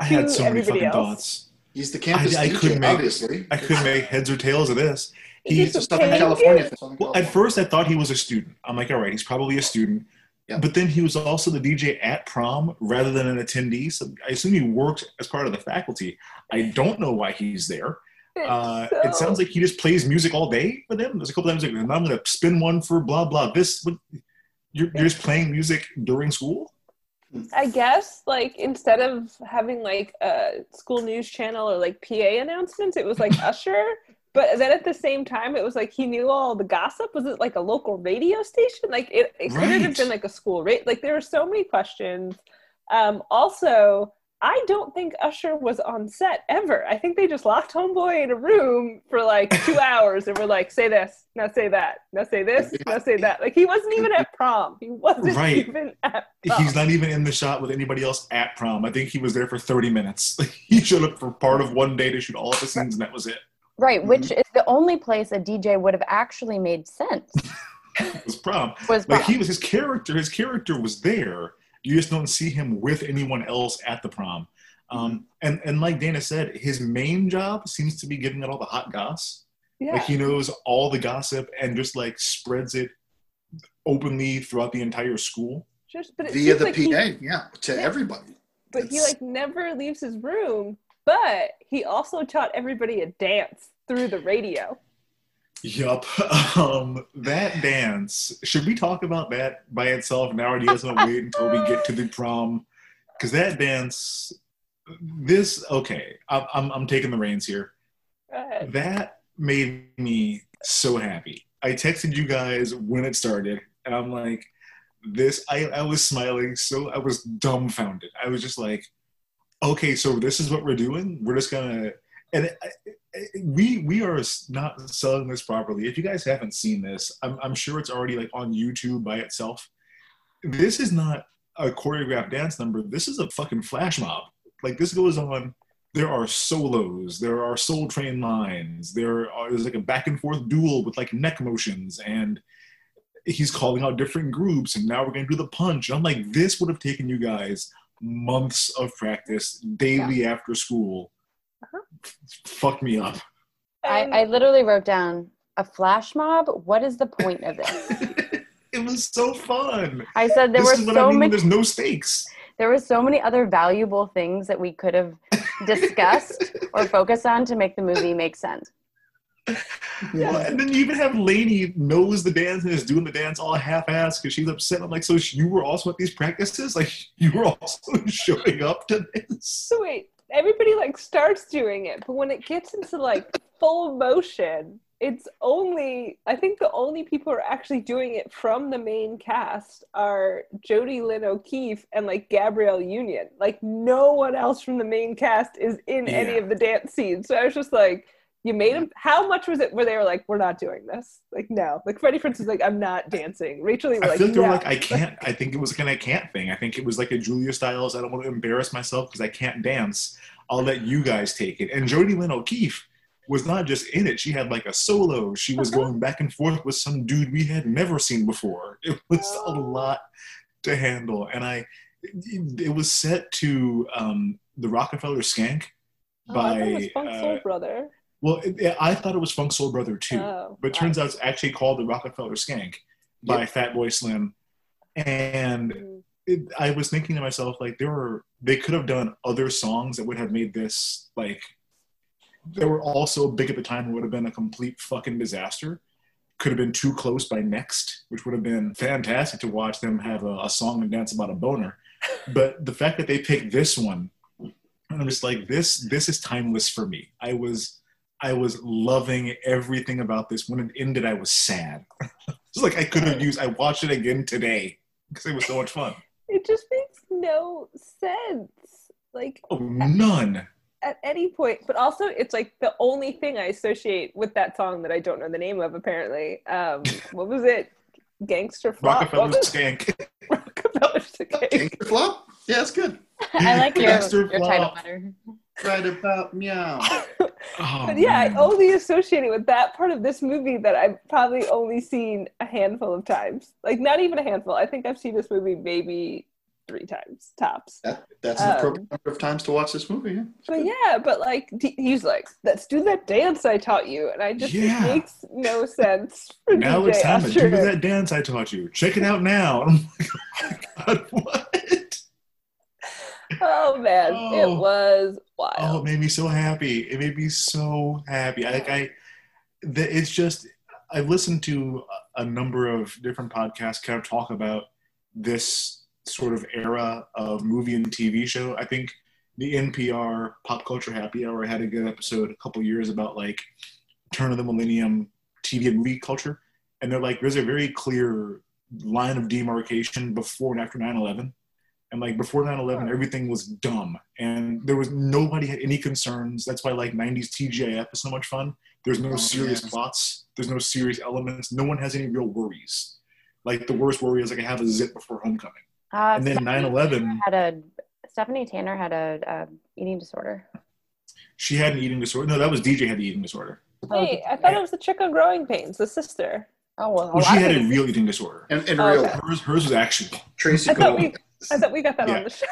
I had so many fucking else. thoughts. he's the campus I- I DJ, couldn't make- obviously. I couldn't make heads or tails of this. Is He's this a Southern? California. Well, at first I thought he was a student. I'm like, all right, he's probably a student. Yeah. But then he was also the DJ at prom rather than an attendee. So I assume he worked as part of the faculty. I don't know why he's there. Uh, So- It sounds like he just plays music all day for them. There's a couple times like, I'm going to spin one for blah blah. This, what, you're, you're just playing music during school. I guess like instead of having like a school news channel or like PA announcements, it was like [laughs] Usher. But then at the same time, it was like he knew all the gossip. Was it like a local radio station? Like it, it couldn't have been like a school rate. Like there were so many questions. Um, also, I don't think Usher was on set ever. I think they just locked Homeboy in a room for like two [laughs] hours and were like, "Say this, now say that, now say this, now say that." Like he wasn't even at prom. He wasn't Right. even at prom. He's not even in the shot with anybody else at prom. I think he was there for 30 minutes. [laughs] he showed up for part of one day to shoot all of the scenes, and that was it. Right, Mm-hmm. which is the only place a DJ would have actually made sense. [laughs] It was prom. Was like prom. he was his character his character was there you just don't see him with anyone else at the prom um, and and like dana said his main job seems to be giving at all the hot goss yeah. like he knows all the gossip and just like spreads it openly throughout the entire school Just, but it Via the like PA, he- yeah, to everybody. but he like never leaves his room. But he also taught everybody a dance through the radio. yup [laughs] um, that dance should we talk about that by itself now or do you guys want to wait until we get to the prom because that dance this okay I'm, I'm, I'm taking the reins here that made me so happy. I texted you guys when it started, and I'm like, this. I, I was smiling, so I was dumbfounded. I was just like, okay, so this is what we're doing. We're just gonna, and we we are not selling this properly. If you guys haven't seen this, I'm, I'm sure it's already like on YouTube by itself. This is not a choreographed dance number. This is a fucking flash mob. Like this goes on there are solos, there are soul train lines, there are there's like a back and forth duel with like neck motions, and he's calling out different groups, and now we're gonna do the punch. And I'm like, this would have taken you guys months of practice daily after school. Uh-huh. Fuck me up. I, I literally wrote down a flash mob. What is the point of this? [laughs] it was so fun. I said there this were so I mean. many. There's no stakes. There were so many other valuable things that we could have [laughs] discussed or focused on to make the movie make sense. Well, and then you even have Lainey knows the dance and is doing the dance all half-assed because she's upset. I'm like, so you were also at these practices? Like [laughs] you were also [laughs] showing up to this? So wait, everybody like starts doing it, but when it gets into like full motion, it's only I think the only people who are actually doing it from the main cast are Jodi Lyn O'Keefe and like Gabrielle Union. Like no one else from the main cast is in any of the dance scenes. So I was just like, you made them. How much was it where they were like, we're not doing this? Like no. Like Freddie Prinze is like, I'm not dancing. Rachael Leigh I like, feel like they were like, I can't. I think it was kind of a can't thing. I think it was like a Julia Stiles I don't want to embarrass myself because I can't dance. I'll let you guys take it. And Jodi Lyn O'Keefe was not just in it. She had like a solo. She was Uh-huh. going back and forth with some dude we had never seen before. It was a lot to handle, and I. It, it was set to um, the Rockefeller Skank Oh, by. was Funk uh, Soul Brother. Well, it, it- I thought it was Funk Soul Brother too, Oh, but it turns out it's actually called the Rockefeller Skank by Fatboy Slim. And Mm. it, I was thinking to myself, like, there were they could have done other songs that would have made this like they were all so big at the time. It would have been a complete fucking disaster. Could have been too close by next, which would have been fantastic to watch them have a, a song and dance about a boner. [laughs] But the fact that they picked this one, and I'm just like, this this is timeless for me. I was I was loving everything about this. When it ended, I was sad. [laughs] it's like I could have used. I watched it again today because it was so much fun. It just makes no sense. Like Oh, none. at any point, but also it's like the only thing I associate with that song that I don't know the name of. Apparently, um, [laughs] what was it? Gangster Flop. Rockefeller What was- Skank. [laughs] Rockefeller Skank. Gangster flop? Yeah, it's good. I like your, Gangster your title better. Right about meow. [laughs] Oh, But yeah, I only associate it with that part of this movie that I've probably only seen a handful of times. Like not even a handful. I think I've seen this movie maybe three times tops. That, that's an Um, appropriate number of times to watch this movie. Yeah. But yeah, but like he's like, let's do that dance I taught you, and I just Yeah. it makes no [laughs] sense. Now DJ it's time to do that dance I taught you. Check it out now. I'm [laughs] like, oh my God, what? Oh man, oh. oh. it was wild. Oh, it made me so happy. It made me so happy. Like I, the, it's just I've listened to a number of different podcasts kind of talk about this sort of era of movie and TV show. I think the NPR Pop Culture Happy Hour had a good episode a couple years about like turn of the millennium TV and movie culture, and they're like, there's a very clear line of demarcation before and after 9/11 and like before 9-11 everything was dumb. And there was nobody had any concerns. That's why like 90s tgif is so much fun. There's no Oh, serious yes. plots. There's no serious elements. No one has any real worries. Like the worst worry is like i have a zip before homecoming. Uh, and then 9/11 had a Stephanie Tanner had a, a eating disorder. she had an eating disorder. No that was dj had the eating disorder. Hey, I thought it was the chick on Growing Pains, the sister. Oh well, well she had a real eating disorder. And, and Oh, real. okay. hers, hers was actually Tracey I thought we, I thought we got that Yeah. on the show.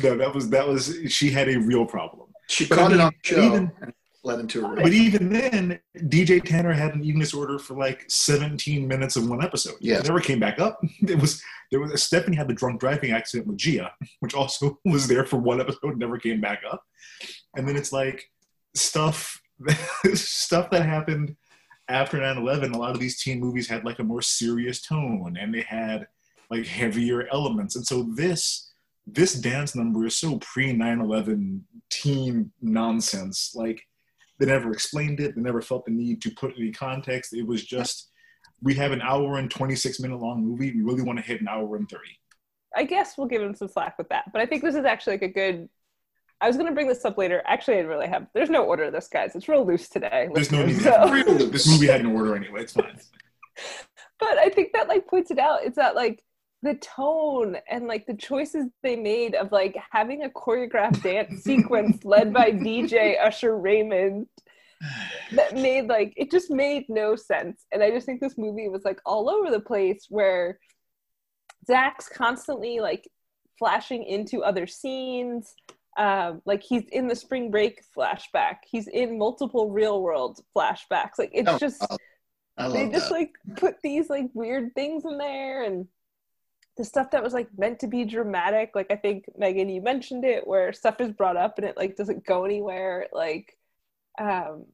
[laughs] no, that was that was she had a real problem She But I caught mean, it on the show even- and led into a real. But even then, DJ Tanner had an eating disorder for like 17 minutes of one episode. Yes. It never came back up. [laughs] It was there was Stephanie had the drunk driving accident with Gia, [laughs] which also was there for one episode, never came back up. And then it's like stuff stuff that happened after 9-11, a lot of these teen movies had like a more serious tone and they had like heavier elements. And so this this dance number is so pre 9-11 teen nonsense. Like they never explained it. They never felt the need to put any context. It was just, we have an hour and 26 minute long movie. We really want to hit an hour and 30. I guess we'll give him some slack with that. But I think this is actually like a good. I was going to bring this up later. Actually, I didn't really have. There's no order of this, guys. It's real loose today. There's no need. So- Real. This movie had an order anyway. It's fine. [laughs] but I think that like points it out. It's that like the tone and like the choices they made of like having a choreographed dance [laughs] sequence led by DJ Usher Raymond that made like it just made no sense. And I just think this movie was like all over the place where Zach's constantly like flashing into other scenes. Um, like he's in the spring break flashback. He's in multiple real world flashbacks. Like it's Oh, just I they just that. like put these like weird things in there and the stuff that was like meant to be dramatic like i think megan you mentioned it where stuff is brought up and it like doesn't go anywhere like um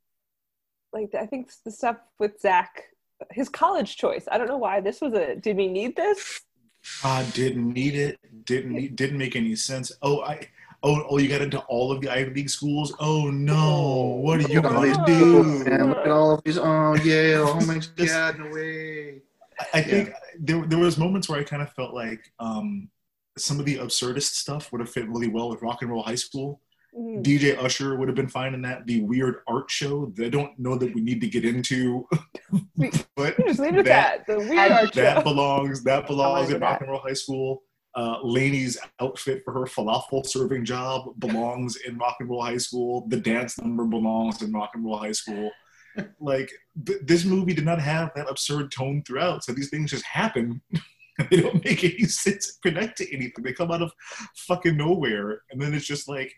like I think the stuff with Zach, his college choice. I don't know why this was a. Did we need this? God didn't need it. Didn't need, didn't make any sense. Oh, I. Oh, oh, you got into all of the Ivy League schools. Oh no! What are you Look at all gonna do? people, man. Look at all of these. Oh yeah. Oh my god. No way. I think there there was moments where I kind of felt like um, some of the absurdist stuff would have fit really well with Rock and Roll High School. Mm. DJ Usher would have been fine in that. The weird art show that I don't know that we need to get into, [laughs] [laughs] but Just leave it at that. The weird art that show. belongs that belongs in that. Rock and Roll High School. Uh, Lainey's outfit for her falafel serving job belongs in Rock and Roll High School. The dance number belongs in Rock and Roll High School. Like th- this movie did not have that absurd tone throughout, so these things just happen. [laughs] they don't make any sense, connect to anything. They come out of fucking nowhere, and then it's just like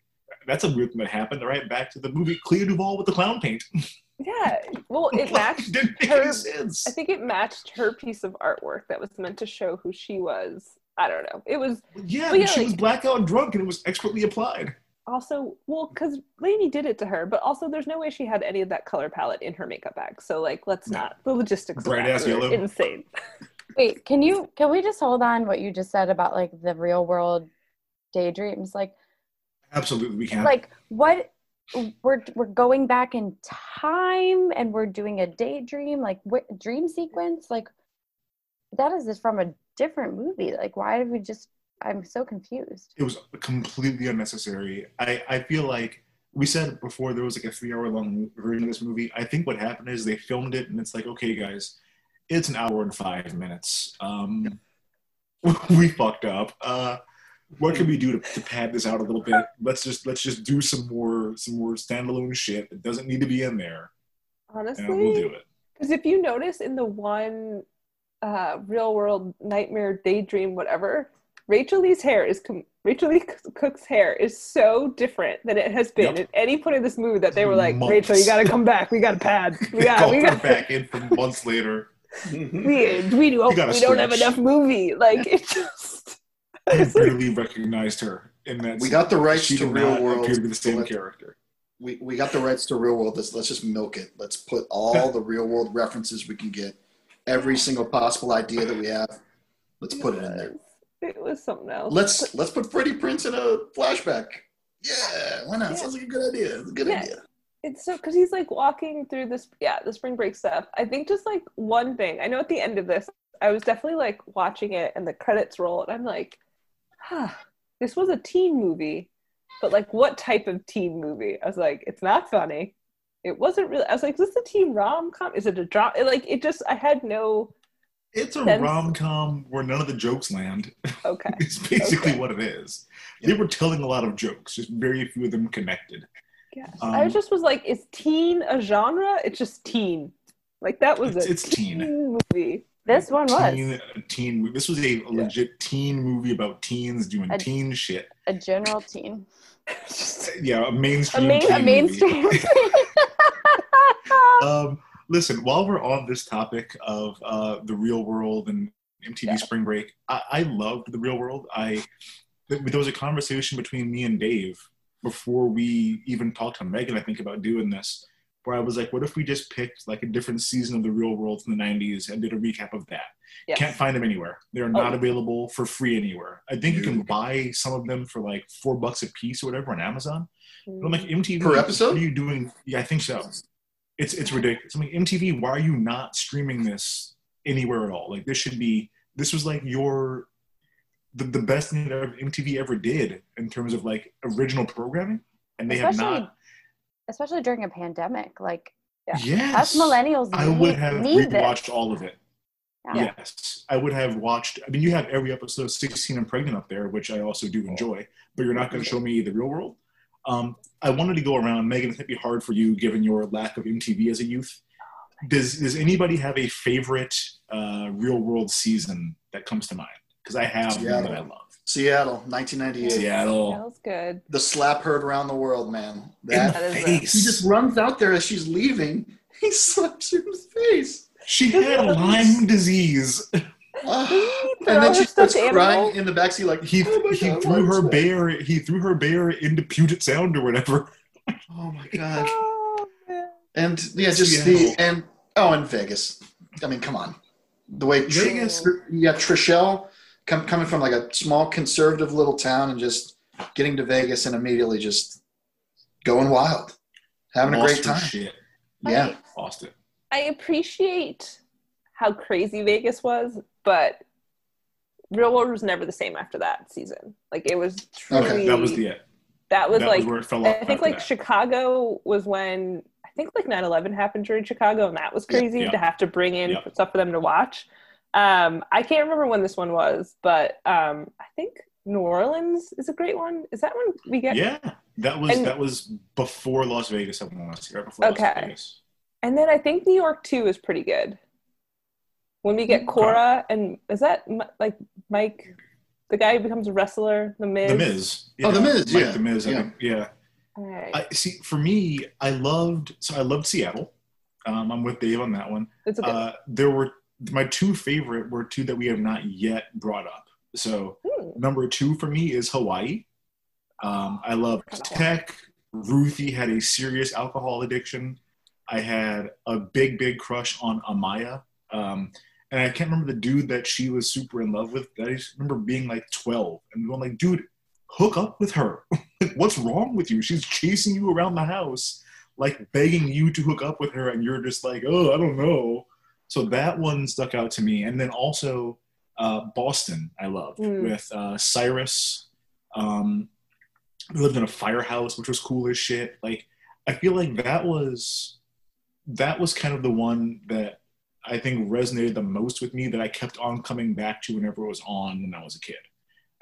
that's a weird thing that happened. Right, back to the movie Clea DuVall with the clown paint. [laughs] Yeah. Well, it [laughs] matched Didn't make her. any sense. I think it matched her piece of artwork that was meant to show who she was. I don't know. It was Yeah, yeah, she like- was blackout drunk, and it was expertly applied. Also well because Lainey did it to her, but also there's no way she had any of that color palette in her makeup bag. So like, let's not the logistics. of Bright ass yellow. insane. [laughs] Wait, can you can we just hold on what you just said about like the real world daydreams? Like Absolutely, we can. like what we're we're going back in time and we're doing a daydream like what dream sequence like that is just from a different movie like why did we just i'm so confused it was completely unnecessary. I, I feel like we said before there was like a three hour long version of this movie. I think what happened is they filmed it and it's like, okay, guys, it's an hour and five minutes. Um, [laughs] we fucked up. Uh, what can we do to, to pad this out a little bit? Let's just let's just do some more some more standalone shit that doesn't need to be in there, Honestly, and we'll do it. Because if you notice in the one uh, real world nightmare daydream, whatever, Rachael Leigh's hair is com- Rachael Leigh Cook's hair is so different than it has been Yep. at any point in this movie that they were like, Months. Rachel, you got to come back. We got a pad. [laughs] We got. We got. back in from months later. [laughs] We, we, do, oh, we gotta don't have enough movie. Like it just. [laughs] I barely recognized her in that. We got the rights to real world. appear to be the same let- character. We, we got the rights to real world. Let's let's just milk it. Let's put all the real world references we can get. Every single possible idea that we have. Let's put it in there. It was something else. Let's let's put Freddie Prinze in a flashback. Yeah, why not? Yeah. Sounds like a good idea. It's a good Yeah. idea. it's so because he's like walking through this yeah the spring break stuff i think just like one thing i know at the end of this i was definitely like watching it and the credits roll and i'm like huh this was a teen movie but like what type of teen movie i was like it's not funny it wasn't really i was like is this a teen rom-com is it a drama like it just i had no It's a rom com where none of the jokes land. [laughs] okay It's basically Okay. what it is. They were telling a lot of jokes, just very few of them connected. yes Um, i just was like is teen a genre it's just teen like that was It's- a it's teen. movie this one was Teen, teen. This was a legit teen movie about teens doing A- teen shit. a general teen [laughs] Yeah, a a, mainstream. main, a mainstream [laughs] movie. um, listen, while we're on this topic of uh, the real world and MTV Yeah. Spring Break, I, I loved the real world. I there there was a conversation between me and Dave before we even talked to Megan. I think about doing this, where I was like, "What if we just picked like a different season of the real world from the '90s and did a recap of that?" Yes. Can't find them anywhere. They're not Oh. available for free anywhere. I think you can buy some of them for like four bucks a piece or whatever on Amazon. But I'm like Mm. MTV Per episode? What are you doing? Yeah, I think so. It's it's ridiculous. I mean, MTV, why are you not streaming this anywhere at all? Like this should be. This was like your the, the best thing that MTV ever did in terms of like original programming, and they have not. especially during a pandemic like Yeah. Yes, us millennials I need, would have need this rewatched all of it. Yeah. Yes, I would have watched. I mean, you have every episode of 16 and Pregnant up there, which I also do enjoy, but you're not going to mm-hmm. show me the real world. Um, I wanted to go around. Megan, it's going to be hard for you given your lack of MTV as a youth. Does Does anybody have a favorite uh, real world season that comes to mind? Because I have one that I love. Seattle, 1998. Seattle. That was good. The slap heard around the world, man. In That the That is a- he just runs out there as she's leaving. [laughs] He slaps her in the face. She had Lyme disease. [laughs] Throw and then she starts crying animal? in the backseat like He oh my he God, threw her what's bear. He threw her bear into Puget Sound or whatever. Oh my [laughs] god. Oh. And yeah, just Seattle. the and oh, and Vegas. I mean, come on, the way Vegas- you got Trishelle come, coming from like a small conservative little town and just getting to Vegas and immediately just going wild, having a great time. Shit. Yeah, Lost it. I appreciate how crazy Vegas was, but Real World was never the same after that season. Like it was truly Okay, That was the it. that was that like was where it fell off I think like that. Chicago was when I think like 9/11 happened during Chicago, and that was crazy Yeah. to have to bring in Yeah. stuff for them to watch. Um, I can't remember when this one was, but um, I think New Orleans is a great one. Is that when we get? Yeah, that was And- that was before Las Vegas. I want to right before Okay. Las Vegas. And then I think New York too is pretty good. When we get Cora and is that like Mike, the guy who becomes a wrestler, the Miz? The Miz. Oh, The Miz, Mike yeah. The Miz. I Yeah. Yeah. All right. I see. For me, I loved. So I loved Seattle. Um, I'm with Dave on that one. It's a good. Uh, there were my two favorite were two that we have not yet brought up. So Hmm. number two for me is Hawaii. Um, I love Teck. Ruthie had a serious alcohol addiction. I had a big, big crush on Amaya. Um, and I can't remember the dude that she was super in love with. I just remember being like 12 and going like, dude, hook up with her. [laughs] like, what's wrong with you? She's chasing you around the house, like begging you to hook up with her, and you're just like, oh, I don't know. So that one stuck out to me. And then also uh, Boston, I loved Mm. with uh, Syrus. Um, we lived in a firehouse, which was cool as shit. Like, I feel like that was that was kind of the one that I think resonated the most with me that I kept on coming back to whenever it was on when I was a kid.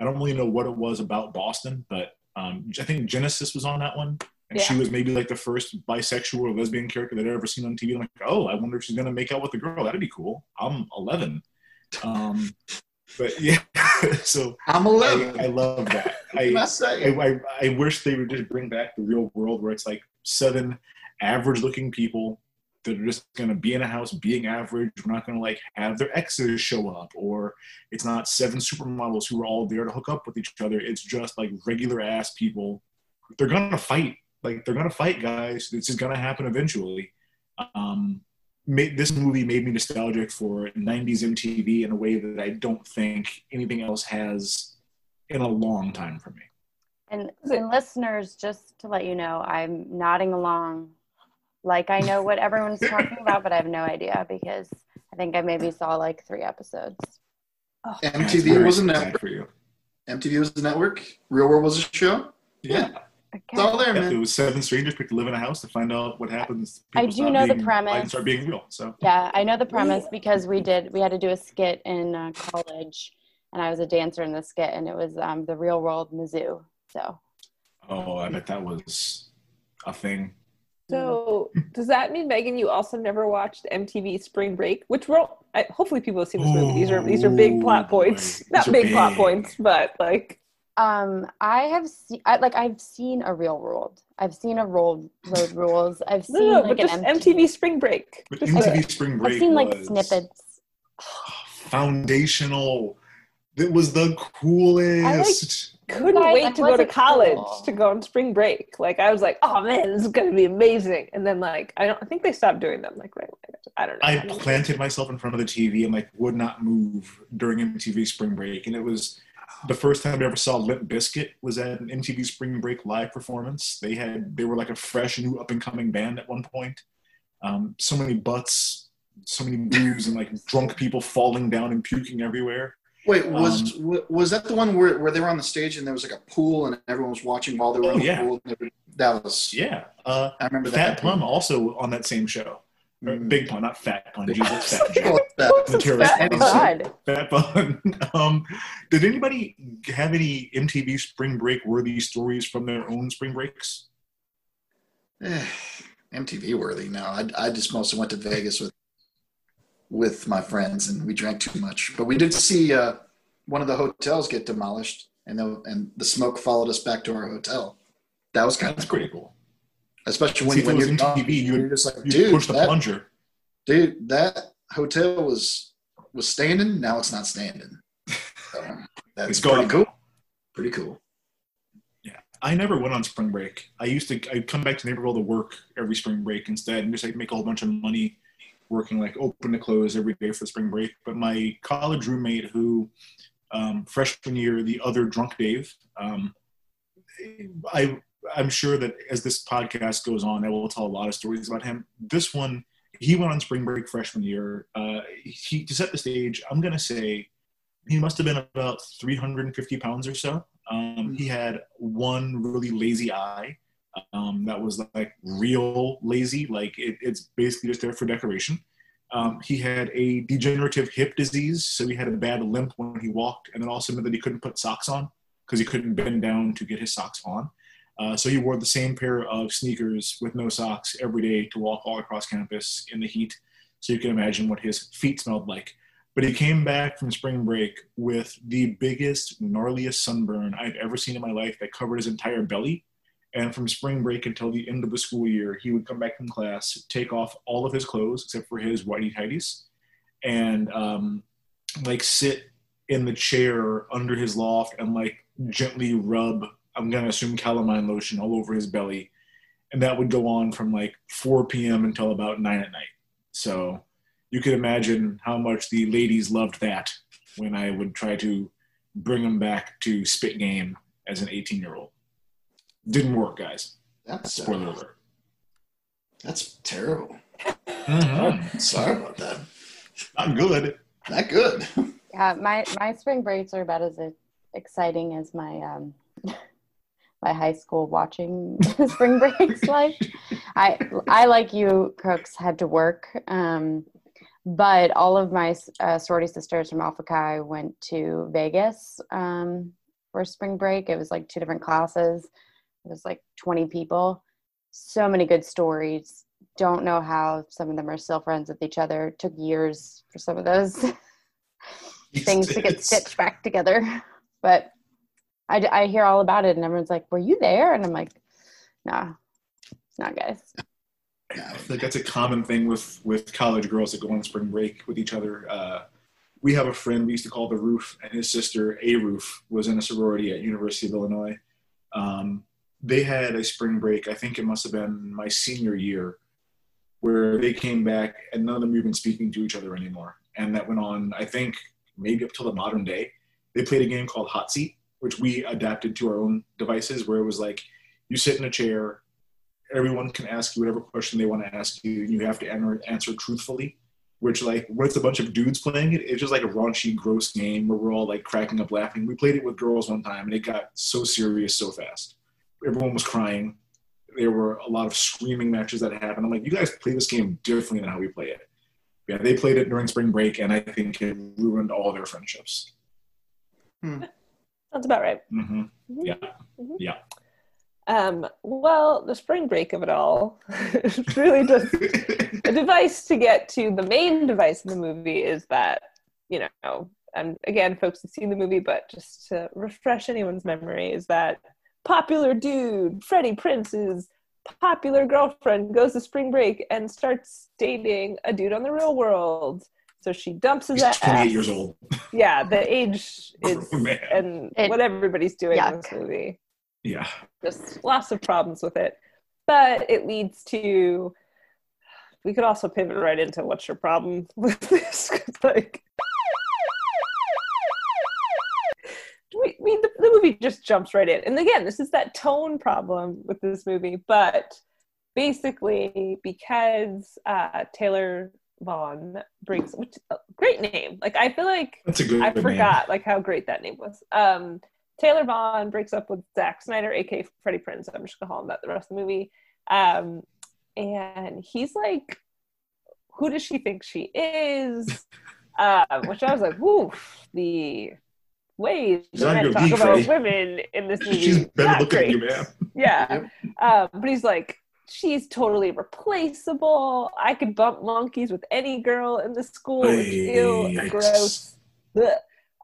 I don't really know what it was about Boston, but um, I think Genesis was on that one. And she was maybe like the first bisexual or lesbian character that I'd ever seen on TV. I'm like, oh, I wonder if she's going to make out with a girl. That'd be cool. I'm 11. Um, but [laughs] yeah, so I'm 11. I love that. [laughs] What am I I. I, I, I wish they would just bring back the real world where it's like seven average looking people that are just going to be in a house being average. We're not going to like have their exes show up, or it's not seven supermodels who are all there to hook up with each other. It's just like regular ass people. They're going to fight. Like they're going to fight, guys. This is going to happen eventually. Um, this movie made me nostalgic for 90s MTV in a way that I don't think anything else has in a long time for me. And, and listeners, just to let you know, I'm nodding along like I know what everyone's [laughs] talking about, but I have no idea because I think I maybe saw like three episodes. That's MTV was a sad network. for you. MTV was a network. Real World was a show. Yeah. It's all there, Yep, man. it was seven strangers picked to live in a house to find out what happens. I do stop know the premise. life Start being real. So Yeah, I know the premise because we did. We had to do a skit in uh, college, and I was a dancer in the skit, and it was um, the Real World Mizzou. So Oh, I bet that was a thing. So does that mean Megan, you also never watched MTV Spring Break? Which we're I, hopefully people have seen this movie. These are these are big plot points, boy. not These are big, plot points, but like Um, I have seen, like, I've seen a real world. I've seen a road road rules. I've seen no, like but an just MTV Spring Break. But MTV Spring Break I've seen like snippets. foundational. It was the coolest. couldn't Guys, wait that to go to college cool. to go on spring break. Like I was like, oh man, this is gonna be amazing. And then like I don't I think they stopped doing them like right away. I don't know. I planted myself in front of the TV and like would not move during MTV Spring Break, and it was the first time I ever saw Limp Bizkit was at an MTV Spring Break live performance. They had they were like a fresh new up and coming band at one point. Um, so many butts, so many boobs, and like drunk people falling down and puking everywhere. Wait, was wa- was that the one where, where they were on the stage and there was like a pool and everyone was watching while they were Oh, in the yeah. pool? That was Yeah, uh, I remember Fat that. Pun also on that same show. Or Mm. Big Pun, not Fat Pun. Jesus, Fat Joe. That- The Fat pun. Fat Pun. [laughs] Um, did anybody have any MTV Spring Break worthy stories from their own spring breaks? Eh, MTV worthy. No, I, I just mostly went to Vegas with with my friends and we drank too much. But we did see uh, one of the hotels get demolished, and the, and the smoke followed us back to our hotel. That was kind That's of pretty cool. especially when, See, when you're young, TV, you you're would just like, you dude, push the that, plunger. dude, that hotel was was standing. Now it's not standing. So, that's It's pretty cool. Pretty cool. Yeah, I never went on spring break. I used to I'd come back to Naperville to work every spring break instead, and just like make a whole bunch of money working like open to close every day for spring break. But my college roommate, who um, freshman year, the other drunk Dave, um, I I'm sure that as this podcast goes on, I will tell a lot of stories about him. This one, he went on spring break freshman year. Uh, he to set the stage. I'm gonna say he must have been about 350 pounds or so. Um, he had one really lazy eye um, that was like real lazy, like it, it's basically just there for decoration. Um, he had a degenerative hip disease, so he had a bad limp when he walked, and then also meant that he couldn't put socks on because he couldn't bend down to get his socks on. Uh, so he wore the same pair of sneakers with no socks every day to walk all across campus in the heat. So you can imagine what his feet smelled like. But he came back from spring break with the biggest, gnarliest sunburn I've ever seen in my life that covered his entire belly. And from spring break until the end of the school year, he would come back from class, take off all of his clothes except for his whitey tighties, and um, like sit in the chair under his loft and like gently rub, I'm to assume calamine lotion all over his belly. And that would go on from like 4 p.m. until about 9 at night. So you could imagine how much the ladies loved that when I would try to bring them back to spit game as an 18 year old. Didn't work, guys. That's Spoiler uh, alert. That's terrible. Mhm. [laughs] Sorry about that. Not good. Not good. Yeah, my my spring breaks are about as exciting as my um [laughs] my high school watching [laughs] spring breaks life. I I like you crooks had to work. Um but all of my uh, sorority sisters from Alpha Chi went to Vegas um, for spring break. It was like two different classes. It was like 20 people. So many good stories. Don't know how some of them are still friends with each other. It took years for some of those [laughs] things to get stitched back together. But I, I hear all about it, and everyone's like, "Were you there?" And I'm like, "Nah, not guys." I feel like that's a common thing with with college girls that go on spring break with each other. Uh, we have a friend we used to call the Roof, and his sister A Roof was in a sorority at University of Illinois. Um, they had a spring break. I think it must have been my senior year, where they came back and none of them even speaking to each other anymore, and that went on. I think maybe up till the modern day. They played a game called Hot Seat, which we adapted to our own devices, where it was like you sit in a chair everyone can ask you whatever question they want to ask you, and you have to answer, truthfully. Which, like, it's a bunch of dudes playing it, it's just like a raunchy, gross game where we're all like cracking up laughing. We played it with girls one time, and it got so serious so fast. Everyone was crying. There were a lot of screaming matches that happened. I'm like, you guys play this game differently than how we play it. Yeah, they played it during spring break, and I think it ruined all their friendships. Sounds about right. hmm Yeah, Mhm. yeah. Um, well, the spring break of it all is [laughs] really just a device to get to the main device in the movie is that, you know, and again, folks have seen the movie, but just to refresh anyone's memory, is that popular dude, Freddie Prinze's popular girlfriend, goes to spring break and starts dating a dude on the real world. So she dumps his He's ass. 28 years old. Yeah, the age [laughs] oh, is Oh, and It- what everybody's doing in yuck. this movie Yeah. just lots of problems with it. But it leads to we could also pivot right into what's your problem with this like we, we the, the movie just jumps right in. And again, this is that tone problem with this movie, but basically because uh, Taylor Vaughan brings which uh, great name. Like I feel like That's a good I name. forgot like how great that name was. Um, Taylor Vaughan breaks up with Zack Snyder, aka Freddie Prinze. I'm just gonna call him that the rest of the movie. Um, and he's like, "Who does she think she is?" [laughs] um, which I was like, "Woof!" The ways She's on men talk league, about Freddie. women in this [laughs] movie. She's better looking great. at you, man. Yeah. Um, but he's like, she's totally replaceable. I could bump monkeys with any girl in the school. Ew, Yikes. gross.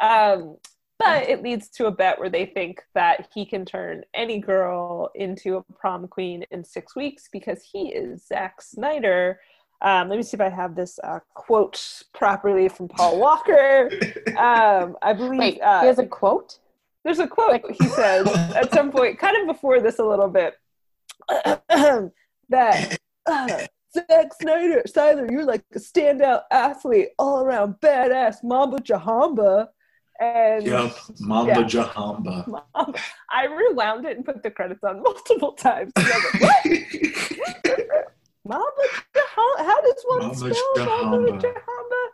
Um, but it leads to a bet where they think that he can turn any girl into a prom queen in six weeks because he is Zack Snyder. Um, let me see if I have this uh, quote properly from Paul Walker. Um, I believe Wait, uh, he has a quote. there's a quote he says [laughs] at some point, kind of before this a little bit, [clears throat] that uh, [clears throat] Zack Snyder, Siler, you're like a standout athlete, all around badass Mamba Jahamba. And Yep, Mamba Yeah. Jahamba. I rewound it and put the credits on multiple times. [laughs] 'cause I was like, what? Mamba Jahamba? How does one Mamba spell. Jahamba?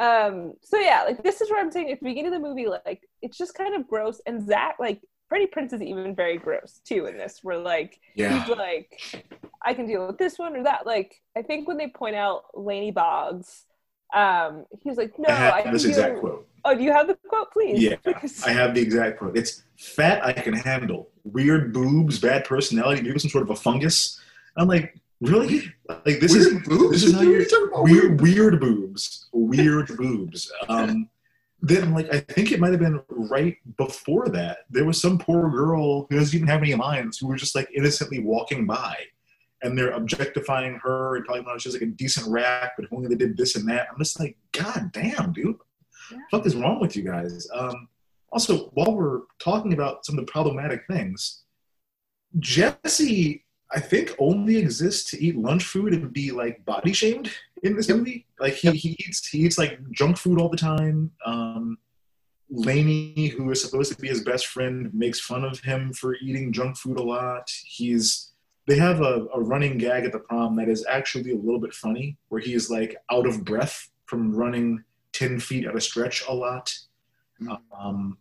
Um, so yeah, like this is what I'm saying at the beginning of the movie, like it's just kind of gross. And Zach, like Freddie Prinze is even very gross too in this, where like Yeah. he's like, I can deal with this one or that. Like I think when they point out Lainey Boggs, um, he's like, no, I have I can this deal. exact quote. Oh, do you have the quote, please? Yeah, [laughs] Because- I have the exact quote. It's fat I can handle. Weird boobs, bad personality, maybe some sort of a fungus. I'm like, really? Like this Weird is boobs? this is how What are you're talking about? weird weird boobs. Weird boobs. Um then like I think it might have been right before that. There was some poor girl who doesn't even have any lines who was just like innocently walking by and they're objectifying her and talking about she's like a decent rap, but if only they did this and that. I'm just like, God damn, dude. Yeah. What is wrong with you guys? Um, also, while we're talking about some of the problematic things, Jesse, I think, only exists to eat lunch food and be like body shamed in this Yep. movie. Like he, he eats he eats like junk food all the time. Um, Lainey, who is supposed to be his best friend, makes fun of him for eating junk food a lot. He's they have a, a running gag at the prom that is actually a little bit funny, where he is like out of breath from running ten feet at a stretch a lot. Mm. Um,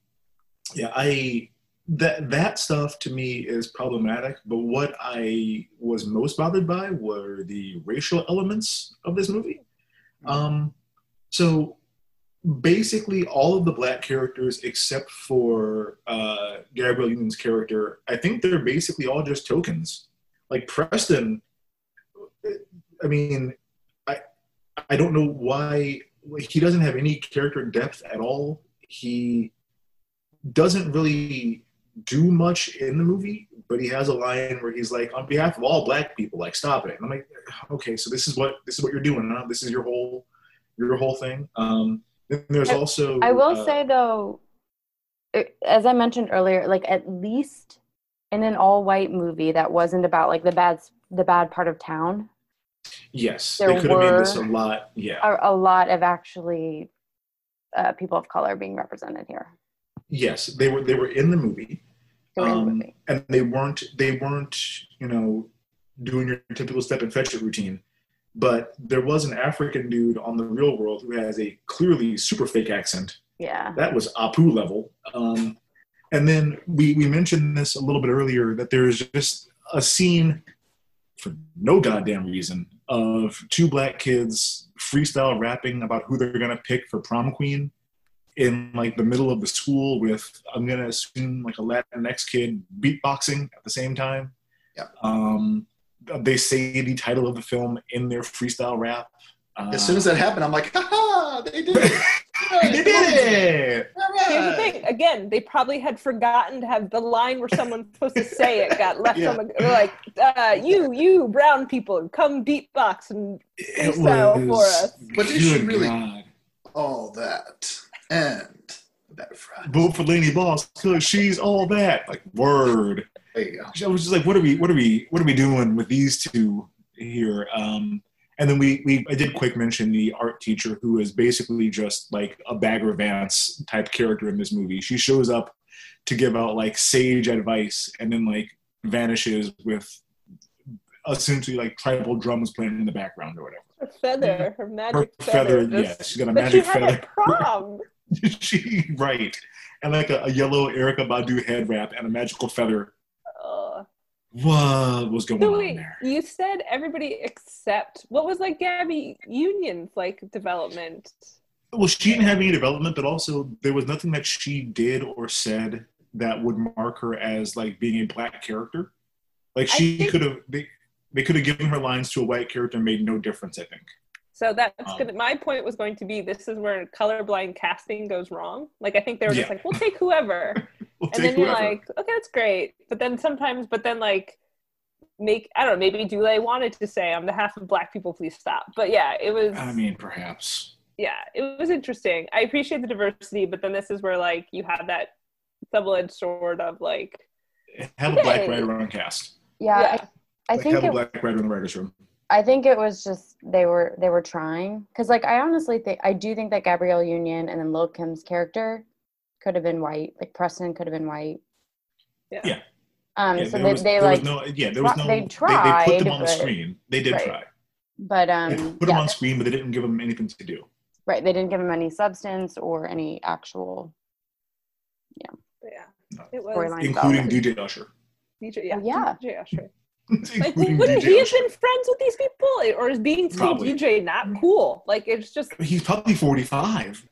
yeah, I that that stuff to me is problematic. But what I was most bothered by were the racial elements of this movie. Um, so basically, all of the black characters except for uh, Gabrielle Union's character, I think they're basically all just tokens. Like Preston, I mean, I I don't know why he doesn't have any character depth at all. He doesn't really do much in the movie, but he has a line where he's like, "On behalf of all black people, like stop it." And I'm like, "Okay, so this is what this is what you're doing. Huh? This is your whole your whole thing." Um, then there's I- also I will uh, say though, as I mentioned earlier, like at least in an all-white movie that wasn't about like the bad the bad part of town, yes, there they could have made this a lot. Yeah, a, a lot of actually uh, people of color being represented here. yes, they were they were in the movie. Um, and they weren't they weren't you know doing your typical step and fetch it routine. But there was an african dude on the real world who has a clearly super fake accent. Yeah. that was apu level. Um, and then we we mentioned this a little bit earlier that there's just a scene for no goddamn reason of two black kids freestyle rapping about who they're gonna pick for prom queen in like the middle of the school with I'm gonna assume like a Latinx kid beatboxing at the same time. Yeah. Um, they say the title of the film in their freestyle rap. Uh, As soon as that happened, I'm like, ha ha, they did it. [laughs] they did it. Here's the thing. Again, they probably had forgotten to have the line where someone's supposed to say it got left Yeah. on the. They're like, uh, "You, you, brown people, come beatbox and It freestyle for us." But did she really- God. All that and that fries. vote for Lainey Boggs because she's all that. Like word. There you go. I was just like, what are we, what are we, what are we doing with these two here? Um, and then we, we, I did quick mention the art teacher who is basically just like a Bagger Vance type character in this movie. She shows up to give out like sage advice and then like vanishes with essentially like tribal drums playing in the background or whatever. Her feather, her magic Her feather, feather. yeah, she's got a that magic she had feather. at prom. [laughs] she right, and like a, a yellow Erykah Badu head wrap and a magical feather. Ugh. What was going So on wait, there? you said everybody except what was like Gabby Union's like development? Well, she didn't have any development, but also there was nothing that she did or said that would mark her as like being a black character. Like she could have, they, they could have given her lines to a white character and made no difference. I think. So that's Um, gonna. My point was going to be this is where colorblind casting goes wrong. Like I think they were just like, we'll take whoever, [laughs] We'll and take then you're whoever. like, okay, that's great. But then sometimes, but then like make I don't know. Maybe Dulé wanted to say on behalf of Black people, please stop. But yeah, it was. I mean, perhaps. yeah, it was interesting. I appreciate the diversity, but then this is where like you have that double-edged sword of like Have a black Yay. writer on cast. Yeah, Yeah. I, I Like, think have a black writer in the writers' room. I think it was just they were they were trying because like I honestly think I do think that Gabrielle Union and then Lil Kim's character could have been white. Like Preston could have been white. yeah. Yeah. Um, Yeah, so they, was, they like, no, yeah, there was no. they They, they put them on the screen. They did right. try. but um, They put them yeah, on screen, but they didn't give them anything to do. right. They didn't give them any substance or any actual yeah yeah. No. It was including. DJ Usher. DJ, yeah, Oh, yeah. DJ Usher. Like, Including wouldn't DJ he have been friends with these people, or is being told DJ not cool? Like, it's just He's probably 45.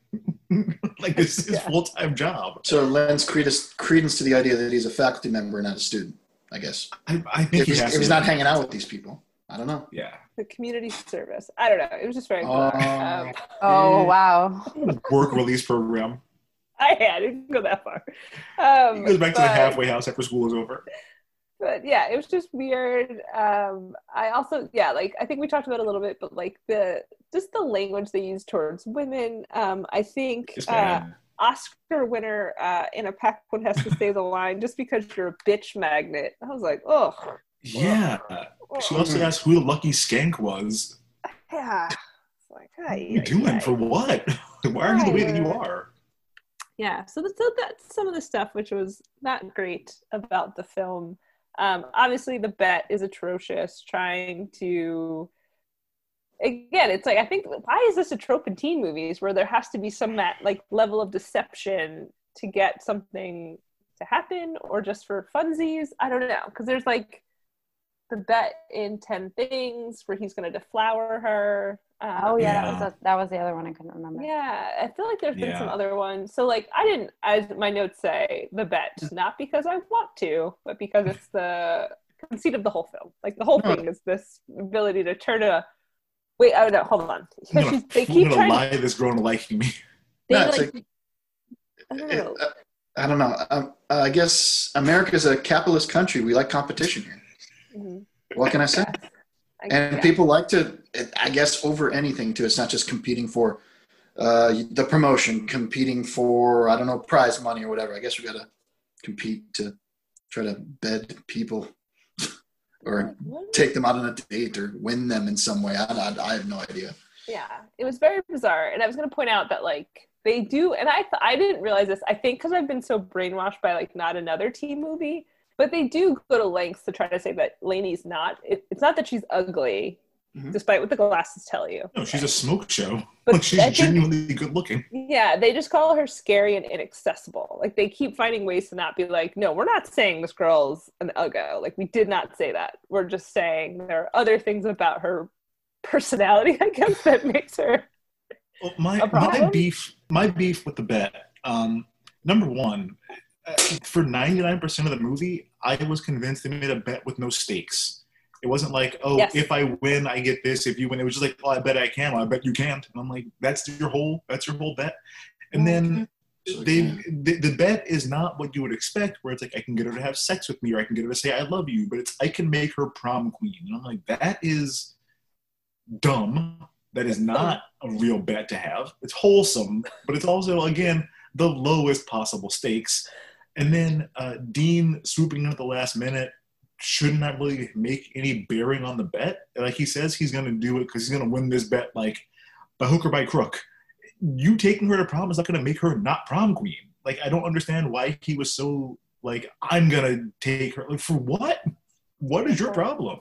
[laughs] like, this is his full time job. So it lends credence, credence to the idea that he's a faculty member, and not a student. I guess I, I think if he he's, has if he's not hanging out with these people, I don't know. Yeah. the community service. I don't know. It was just very bizarre. Oh. Um, Oh wow! [laughs] Work release program. I had it didn't go that far. Um, He goes back to the halfway house after school is over. But yeah, it was just weird. Um, I also, yeah, like I think we talked about it a little bit, but like the just the language they use towards women. Um, I think It's uh. Oscar winner uh, Anna Paquin has to say the line just because you're a bitch magnet. I was like, oh, yeah. She also asked who the lucky skank was. yeah. Like, What are you doing? ay." For what? [laughs] Why are you the way that you are? yeah so, so that's some of the stuff which was not great about the film um, obviously the bet is atrocious trying to again it's like i think why is this a trope in teen movies where there has to be some that like level of deception to get something to happen or just for funsies? I don't know because there's like the bet in 10 things where he's going to deflower her um, Oh yeah, that was the, that was the other one I couldn't remember. yeah, I feel like there's been some other ones. So like I didn't as my notes say the bet, not because I want to, but because it's the conceit of the whole film. Like the whole No. thing is this ability to turn a wait, oh no, hold on. I'm gonna, she's, they I'm keep gonna trying lie this girl into liking me. they No, like, like- I don't It- know. uh, I don't know. Um, uh, I guess America's a capitalist country. We like competition here. Mhm. What can I say? I- And people like to, I guess, over anything too. It's not just competing for uh, the promotion, competing for I don't know prize money or whatever. I guess we got to compete to try to bed people [laughs] or take them out on a date or win them in some way. I, I, I have no idea. yeah it was very bizarre and i was going to point out that like they do and i th- i didn't realize this i think because i've been so brainwashed by like not another teen movie but they do go to lengths to try to say that Lainey's not it, it's not that she's ugly Mhm. despite what the glasses tell you No, she's a smoke show. But like she's think- genuinely good looking. yeah they just call her scary and inaccessible like they keep finding ways to not be like no we're not saying this girl's an uggo like we did not say that we're just saying there are other things about her personality [laughs] i guess that makes her Well, my my beef my beef with the bet. Um, number one, for ninety nine percent of the movie, I was convinced they made a bet with no stakes. It wasn't like, oh, Yes. if I win, I get this. If you win, it was just like, oh, I bet I can. Well, I bet you can't. And I'm like, that's your whole that's your whole bet. And then mm-hmm. So, they the, the bet is not what you would expect, where it's like I can get her to have sex with me, or I can get her to say I love you, but it's I can make her prom queen. And I'm like, that is dumb. That is not a real bet to have. It's wholesome, but it's also again the lowest possible stakes. And then uh, Dean swooping in at the last minute should not really make any bearing on the bet. Like he says he's going to do it because he's going to win this bet like by hook or by crook. You taking her to prom is not going to make her not prom queen. Like I don't understand why he was so like I'm going to take her. Like for what? What is your problem?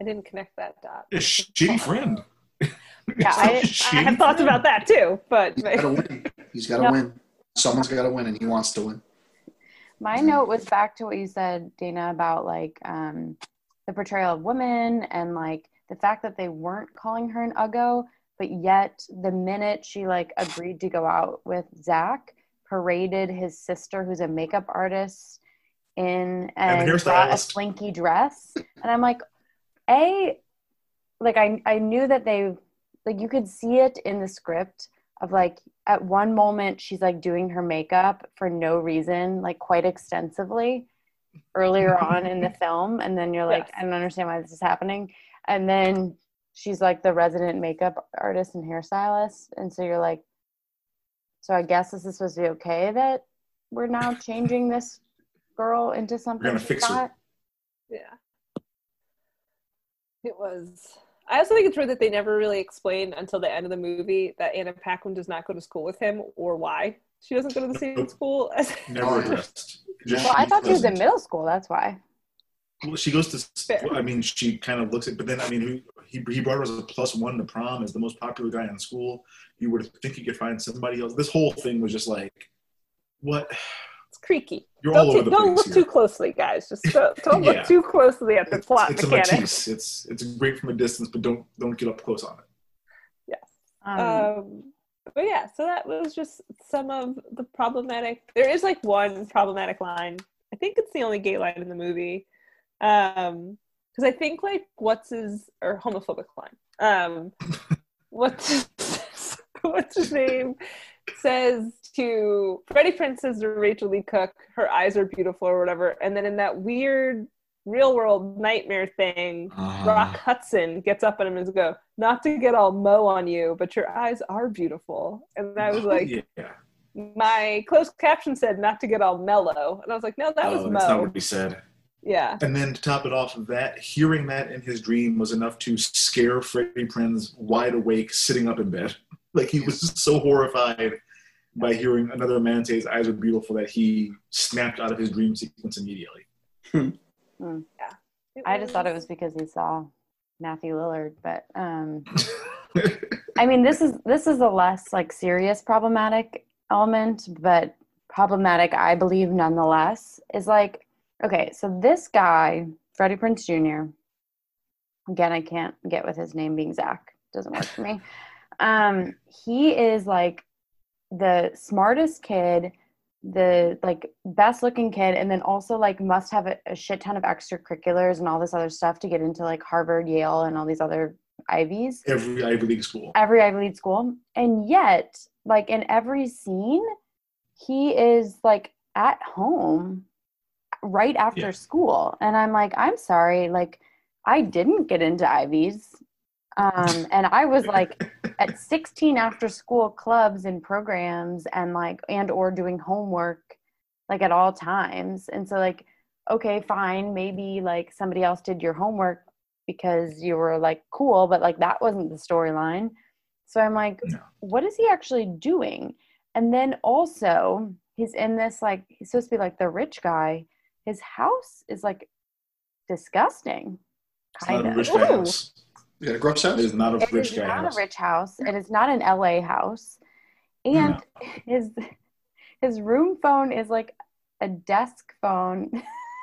i didn't connect that dot A shitty friend. Yeah, [laughs] I- i have thoughts about that too but He's got to win. He's got to No. win. Someone's got to win, and he wants to win. My note was back to what you said, Dana, about like um, the portrayal of women and like the fact that they weren't calling her an uggo, but yet the minute she like agreed to go out with Zach, paraded his sister, who's a makeup artist, in And the and brought a slinky dress, and I'm like, a, like I I knew that they like you could see it in the script of like at one moment she's like doing her makeup for no reason like quite extensively earlier [laughs] on in the film and then you're like Yes. i don't understand why this is happening and then she's like the resident makeup artist and hairstylist and so you're like so i guess this is supposed to be okay that we're now [laughs] changing this girl into something gonna she's fix her. Yeah. It was. I also think it's weird that they never really explain until the end of the movie that Anna Paquin does not go to school with him or why she doesn't go to the same Nope. school as. [laughs] Never addressed. Just Well, I thought she was in middle school. That's why. Well, she goes to. Fair. I mean, she kind of looks at, but then I mean, he he brought her as a plus one to prom as the most popular guy in school. You would think he could find somebody else. This whole thing was just like, what? It's creaky. You're don't all ta- over the don't place look here. too closely, guys. Just [laughs] don't, don't Yeah. look too closely at the It's, plot it's a mechanics. Matisse. It's it's great from a distance, but don't don't get up close on it. Um, Um, but yeah, so that was just some of the problematic. There is like one problematic line. I think it's the only gay line in the movie. Um, because I think like what's his or homophobic line. Um, [laughs] what's his, [laughs] what's his name says to Freddie Prinze says to Rachael Leigh Cook, her eyes are beautiful or whatever, and then in that weird real world nightmare thing, Uh-huh. Rock Hudson gets up on him and go, "Not to get all mo on you, but your eyes are beautiful." And I was like, yeah. my closed caption said, "Not to get all mellow," and I was like, "No, that was oh, that's not what he said. Yeah, And then to top it off of that, hearing that in his dream was enough to scare Freddie Prinze wide awake, sitting up in bed. [laughs] Like he was so horrified by hearing another man say his eyes are beautiful that he snapped out of his dream sequence immediately. Yeah, I just thought it was because he saw Matthew Lillard, but um, [laughs] I mean, this is this is a less like serious problematic element, but problematic, I believe, nonetheless. Is like, okay, so this guy, Freddie Prinze Jr. Again, I can't get with his name being Zach. Doesn't work for me. [laughs] Um, he is like the smartest kid, the like best looking kid, and then also like must have a, a shit ton of extracurriculars and all this other stuff to get into like Harvard, Yale, and all these other Ivies Every Ivy League school. every Ivy League school. And yet, like in every scene, he is like at home right after Yeah. school. And I'm like, I'm sorry, like I didn't get into Ivies. Um, and I was like at 16 after school clubs and programs and like and or doing homework like at all times. And so like, okay, fine, maybe like somebody else did your homework because you were like cool, but like that wasn't the storyline. So I'm like, No. what is he actually doing? And then also, he's in this like he's supposed to be like the rich guy. His house is like disgusting. It's not Kind a of. House. You a gross house? is not a It rich is guy not house. a rich house. It is not an LA house. And his his room phone is like a desk phone. [laughs]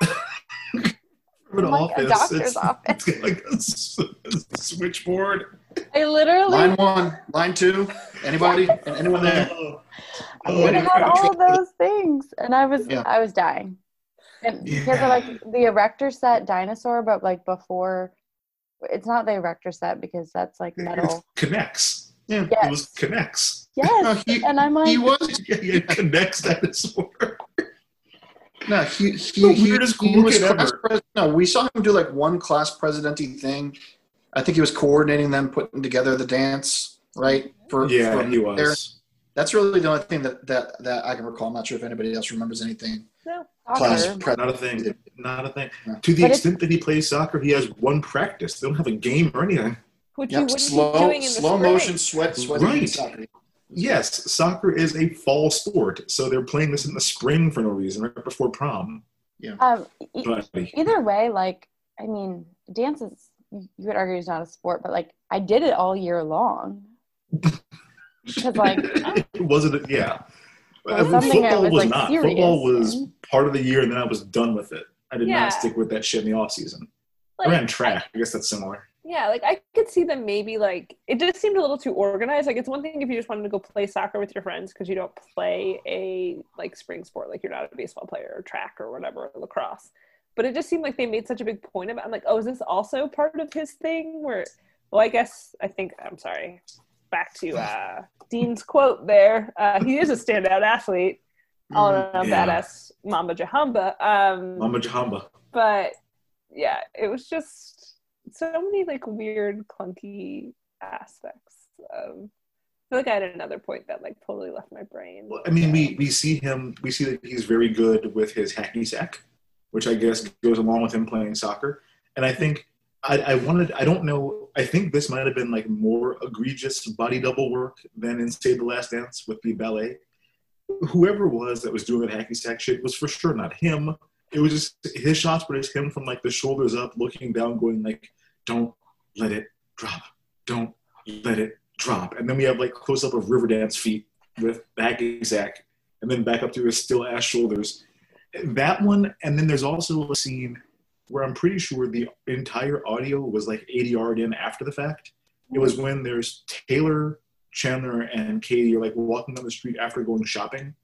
For an like a doctor's it's, [laughs] office. It's [laughs] like a, switchboard. I literally Line one, line two. Anybody? Anyone there? Oh, I oh, it had all of those things, and I was Yeah. I was dying. And because of like the erector set dinosaur, but like before, it's not the erector set because that's like metal. K'NEX. Yeah. Yes. It was K'NEX. Yes, No, he, and I'm like, he was. Yeah, yeah, [laughs] K'NEX dinosaur. No, he he, he, he was class pres- No, we saw him do like one class presidenty thing. I think he was coordinating them, putting together the dance, right? For Yeah, for he there. was. That's really the only thing that, that that I can recall. I'm not sure if anybody else remembers anything. no. Class soccer. pre- Not a thing. Not a thing. Yeah. To the But extent that he plays soccer, he has one practice. They don't have a game or anything. Which you Yep, wouldn't slow be doing in slow spring. motion sweat sweat Right. soccer. Yes, soccer is a fall sport, so they're playing this in the spring for no reason, right before prom. Um, e- Buddy. either way, like I mean, dance is you could argue is not a sport, but like I did it all year long. [laughs] Because like it wasn't. Yeah, It was I football was, was like, not. serious Football was in. Part of the year, and then I was done with it. I did Yeah. not stick with that shit in the off season. Like, I ran track. I guess that's similar. yeah, like I could see them maybe like it just seemed a little too organized. Like it's one thing if you just wanted to go play soccer with your friends because you don't play a like spring sport, like you're not a baseball player or track or whatever, or lacrosse. But it just seemed like they made such a big point about. I'm like, oh, is this also part of his thing? Where, well, I guess I think I'm sorry. Back to uh, Dean's quote there. Uh, he is a standout athlete, all around Yeah. badass Mamba Jahamba. Um, Mama Jahamba. but yeah, it was just so many like weird, clunky aspects of feel like I had another point that like totally left my brain. Well, I mean, we we see him. We see that he's very good with his hacky sack, which I guess goes along with him playing soccer. And I think I, I wanted. I don't know. I think this might have been like more egregious body double work than in Save the Last Dance with the ballet. Whoever it was that was doing that hacky sack shit was for sure not him. It was just his shots were just him from like the shoulders up, looking down, going like, "Don't let it drop. Don't let it drop." And then we have like close up of Riverdance feet with the hacky sack, and then back up to his still ass shoulders. That one, and then there's also a scene where I'm pretty sure the entire audio was like ADR'd in after the fact. It was when there's Taylor, Chandler, and Katie are like walking down the street after going shopping.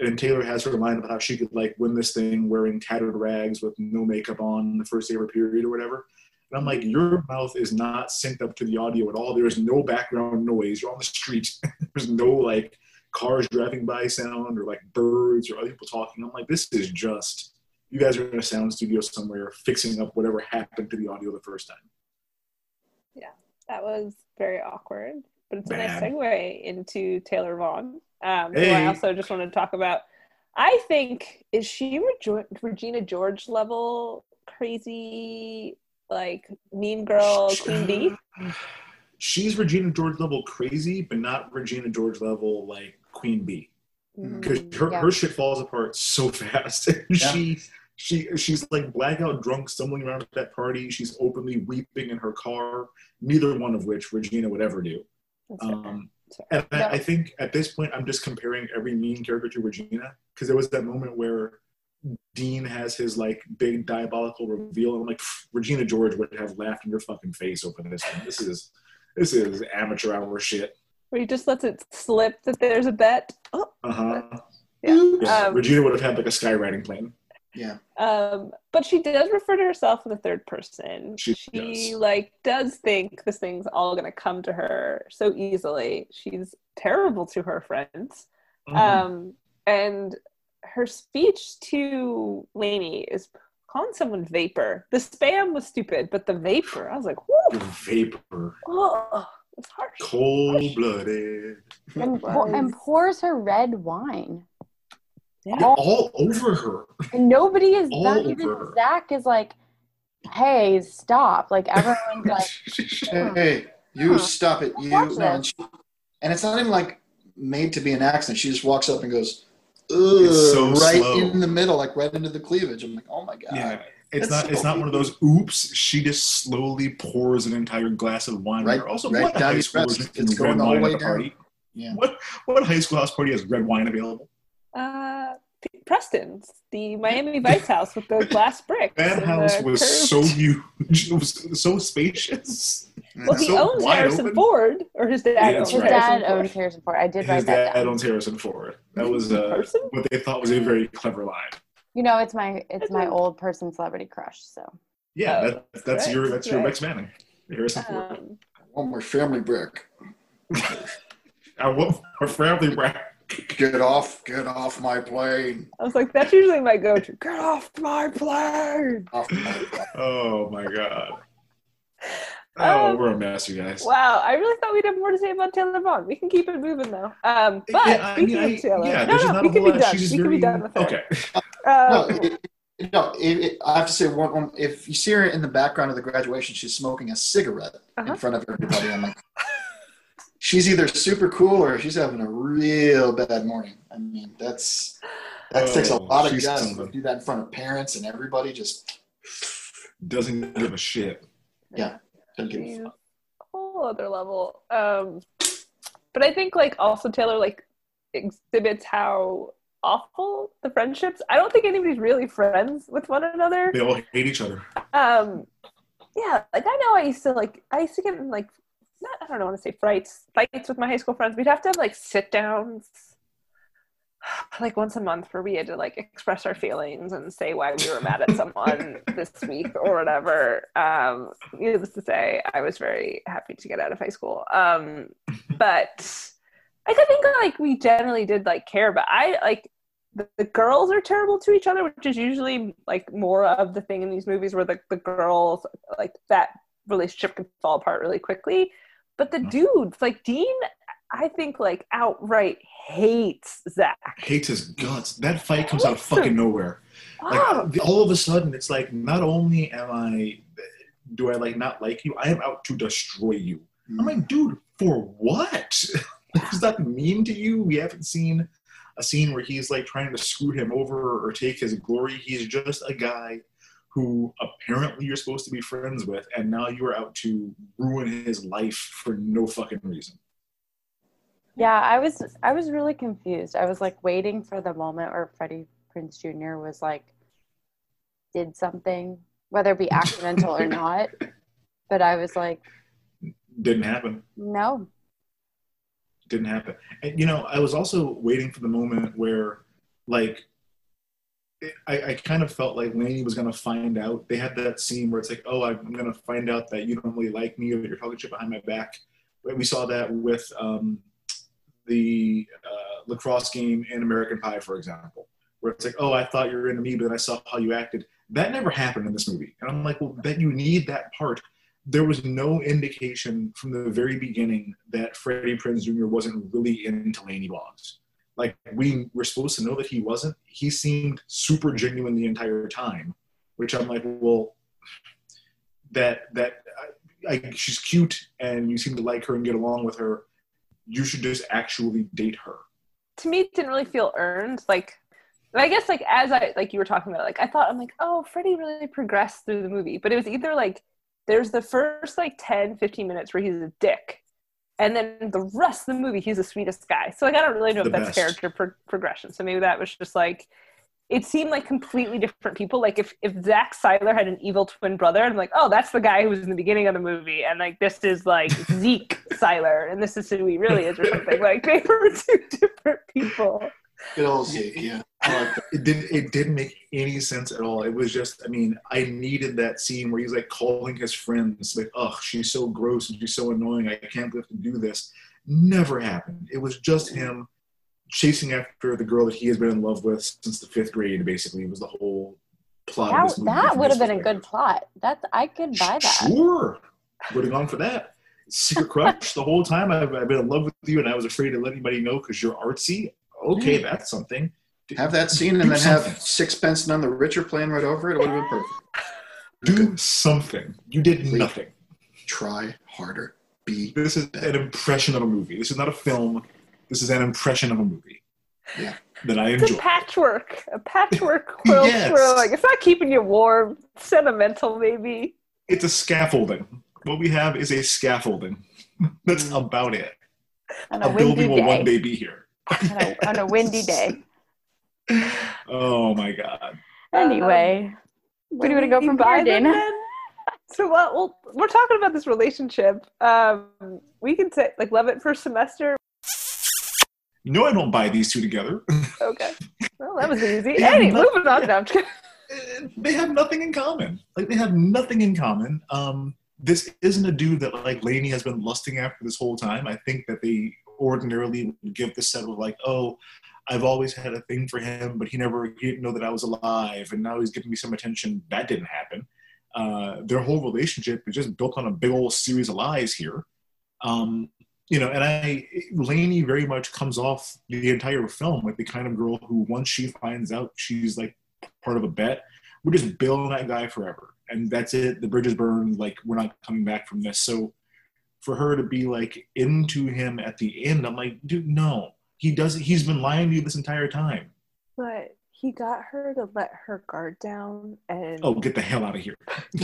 And Taylor has her mind about how she could like win this thing wearing tattered rags with no makeup on the first day of her period or whatever. And I'm like, your mouth is not synced up to the audio at all. There's no background noise. You're on the street. [laughs] There's no like cars driving by sound or like birds or other people talking. I'm like, this is just you guys are in a sound studio somewhere fixing up whatever happened to the audio the first time. Yeah, that was very awkward, but it's a Bad. nice segue into Taylor Vaughan. Um, who I also just want to talk about. I think is she Rejo- Regina George level crazy, like Mean Girl Queen Bee? [sighs] She's Regina George level crazy, but not Regina George level like Queen Bee. Because her, yeah. her shit falls apart so [laughs] fast. she she she's like blackout drunk, stumbling around at that party. She's openly weeping in her car. Neither one of which Regina would ever do. Um, and I, I think at this point, I'm just comparing every mean character to Regina because there was that moment where Dean has his like big diabolical reveal, and I'm like, Regina George would have laughed in your fucking face over this. One. This is this is amateur hour shit. Where he just lets it slip that there's a bet. Oh, Uh huh. yeah. Um, Regina would have had like a skywriting plane. Yeah. Um, but she does refer to herself in the third person. She she like does think this thing's all gonna come to her so easily. She's terrible to her friends. Mhm. Um, and her speech to Lainey is calling someone vapor. The spam was stupid, but the vapor, I was like, whoo, Vapor, oh, it's harsh. cold blooded, and, pour, and pours her red wine. All over her. And nobody is All not even her. Zach is like, hey, stop. Like everyone's [laughs] like, Hey, you Huh. stop it. You Watch no, and, she, and it's not even like made to be an accident. She just walks up and goes, Ugh, It's so right slow. in the middle, like right into the cleavage. I'm like, oh my god. Yeah, it's That's not. It's not one of those. Oops! She just slowly pours an entire glass of wine. Right- Right, also, right what down high school is It's going red the whole wine at way down. party? Yeah. What what high school house party has red wine available? Uh, Preston's, the Miami Vice House with the glass bricks. That house was curved- so huge. It was so spacious. Well, he so owns Harrison open. Ford, or his dad Yeah, owns that's his right. Dad Ford. owns Harrison Ford. I did His write that His dad down. owns Harrison Ford. That was uh, Person? what they thought was a very clever line. You know, it's my it's my old person celebrity crush. So Yeah, Oh, that, that's right, your that's your right. Rex Manning, Harrison Ford. Um, One more family brick. I want our family brand. [laughs] Get off, get off my plane. I was like, that's usually my go-to. [laughs] Get off my plane! [laughs] Off my plane. Oh my god. Oh, Um, we're a mess, you guys. Wow, I really thought we'd have more to say about Taylor Vaughan. We can keep it moving though. Um, but Yeah, I speaking mean, of Taylor, yeah, no, no, not we can be lot. done. She's We can be done with it. Okay. No, Um, it, it- no it, it, I have to say, one, one, if you see her in the background of the graduation, she's smoking a cigarette Uh-huh. in front of everybody. I'm like, [laughs] she's either super cool or she's having a real bad morning. I mean, that's that takes a Oh, lot of guts to do that in front of parents and everybody. Just Doesn't give a shit. yeah, don't a a whole other level. Um, but I think like also Taylor like exhibits how awful the friendships. I don't think anybody's really friends with one another. They all hate each other. Um, yeah, like I know I used to like I used to get in like not I don't know want to say fights fights with my high school friends. We'd have to have like sit downs [sighs] like once a month where we had to like express our feelings and say why we were mad at [laughs] someone this week or whatever. Um, needless to say, I was very happy to get out of high school. Um, but like I think like we generally did like care, but I like the, the girls are terrible to each other, which is usually like more of the thing in these movies where the, the girls like that relationship can fall apart really quickly. But the dudes, like Dean, I think like outright hates Zach. Hates his guts. That fight comes out of fucking nowhere. Like Oh, all of a sudden, it's like not only am I, do I like not like you? I am out to destroy you. I'm hmm. like, dude, for what? [laughs] He's not mean to you. We haven't seen a scene where he's like trying to screw him over or take his glory. He's just a guy who apparently you're supposed to be friends with, and now you are out to ruin his life for no fucking reason. Yeah, I was I was really confused. I was like waiting for the moment where Freddie Prinze Jr. was like did something, whether it be accidental or [laughs] not. But I was like, Didn't happen. no. didn't happen. And you know, I was also waiting for the moment where, like, I, I kind of felt like Lainey was gonna find out. They had that scene where it's like, oh, I'm gonna find out that you don't really like me or that you're talking shit behind my back. We saw that with um, the uh, lacrosse game in American Pie, for example, where it's like, oh, I thought you were into me, but then I saw how you acted. That never happened in this movie, and I'm like, well, that you need that part there was no indication from the very beginning that Freddie Prinze Jr. wasn't really into Lainey Boggs. Like we were supposed to know that he wasn't. He seemed super genuine the entire time, which I'm like, well, that that I, I, she's cute and you seem to like her and get along with her. You should just actually date her. to me, it didn't really feel earned. Like, I guess like as I like you were talking about, like I thought I'm like, oh, Freddie really progressed through the movie, but it was either like there's the first like 10, 15 minutes where he's a dick. And then the rest of the movie, he's the sweetest guy. So like, I don't really know The if that's best. character pro- progression. So maybe that was just like, it seemed like completely different people. Like if if Zach Siler had an evil twin brother, I'm like, oh, that's the guy who was in the beginning of the movie, and like this is like [laughs] Zeke Siler, and this is who he really is, or something. Like they were [laughs] two different people. Good old Zeke, yeah. I it didn't it didn't make any sense at all. It was just I mean, I needed that scene where he's like calling his friends like, "Ugh, she's so gross and she's so annoying. I can't believe to do this." Never happened. It was just him chasing after the girl that he has been in love with since the fifth grade. Basically, it was the whole plot. of That, this movie that would have been a good plot. That's I could buy that. Sure, would have gone for that. Secret crush the whole time. I've, I've been in love with you, and I was afraid to let anybody know because you're artsy. Okay, mm. that's something. Have that scene and Do then have something. Sixpence None the Richer playing right over it. It would have been perfect. [laughs] Do something. You did Please. nothing. Try harder. Be This is an impression of a movie. This is not a film. This is an impression of a movie. Yeah. That I enjoy. It's a patchwork, a patchwork [laughs] quilt Yes. throw. Like it's not keeping you warm. Sentimental, maybe. It's a scaffolding. What we have is a scaffolding. [laughs] That's mm. about it. On a A building windy will one day. day be here. On a, on a windy day. Oh my god. Anyway, where do you want to go from Biden Biden? So what? Well, we're talking about this relationship. Um, we can say like love at first semester. No, I don't buy these two together. Okay, [laughs] well that was easy. Yeah, Hey, but- moving on. No, I'm just kidding. they have nothing in common. Like they have nothing in common. Um, this isn't a dude that like Lainey has been lusting after this whole time. I think that they ordinarily would give the set of like, oh, I've always had a thing for him, but he never he didn't know that I was alive, and now he's giving me some attention. That didn't happen. Uh, their whole relationship is just built on a big old series of lies here. Um, you know, and I Lainey very much comes off the entire film like the kind of girl who once she finds out she's like part of a bet, we're just billing that guy forever. And that's it. The bridge is burned. Like we're not coming back from this. So for her to be like into him at the end, I'm like, dude, no. He does he's been lying to you this entire time. But he got her to let her guard down and Oh, get the hell out of here.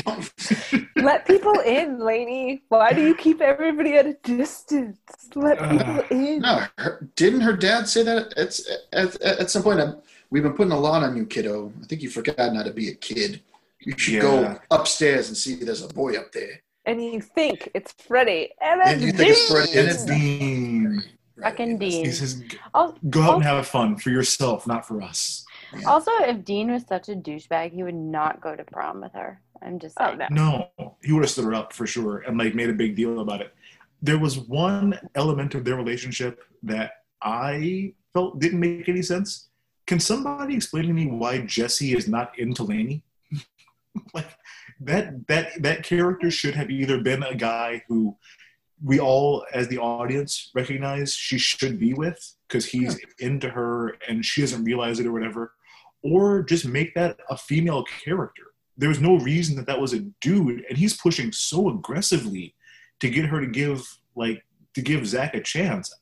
[laughs] let people in, Lainey. Why do you keep everybody at a distance? Let people in. No, her, didn't her dad say that? It's at, at, at some point. um, We've been putting a lot on you, kiddo. I think you forgot how to be a kid. You should Yeah. go upstairs and see there's a boy up there. And you think it's Freddie, and And you think it's Dean. Freddie, and it's Dean. Fucking Dean. He says, Al- go out and have fun for yourself, not for us. Also, if Dean was such a douchebag, he would not go to prom with her. I'm just Oh, saying. no. No, he would have stood her up for sure and like made a big deal about it. There was one element of their relationship that I felt didn't make any sense. Can somebody explain to me why Jesse is not into Lainey? [laughs] like that that that character should have either been a guy who we all, as the audience, recognize she should be with because he's into her and she doesn't realize it or whatever, or just make that a female character. There's no reason that that was a dude, and he's pushing so aggressively to get her to give like to give Zach a chance.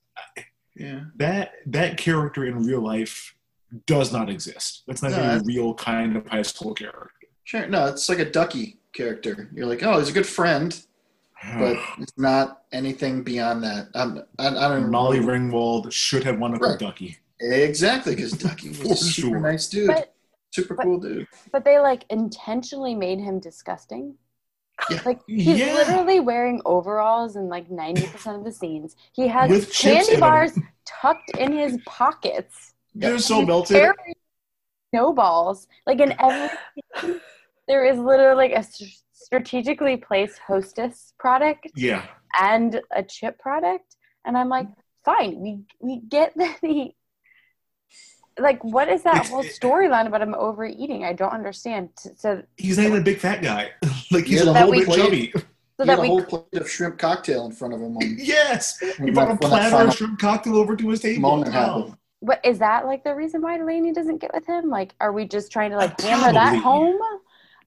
Yeah. That that character in real life does not exist. That's not No, a real kind of high school character. Sure. No, it's like a Ducky character. You're like, oh, he's a good friend, but [sighs] it's not anything beyond that. I'm, I, I don't Molly Ringwald should have won up with Right. Ducky. Exactly, because [laughs] Ducky was a super sure. nice dude. But- super but- cool dude. But they like intentionally made him disgusting. Yeah. [laughs] Like he's Yeah. literally wearing overalls in like ninety percent of the scenes. He has With candy in 'em. bars tucked in his pockets. They're so melted. snowballs like in [sighs] every there is literally like a s- strategically placed hostess product Yeah. and a chip product and i'm like fine we we get [laughs] the he like what is that It's- whole storyline about him overeating i don't understand so He's not even a big fat guy. [laughs] like he's Yeah, a that little we- bit chubby. [laughs] so he that had a we whole plate of shrimp cocktail in front of him when, yes. He when brought a when that platter of shrimp cocktail over to his table. moment Oh. happened. what is that like the reason why Delaney doesn't get with him like are we just trying to like Uh, hammer that home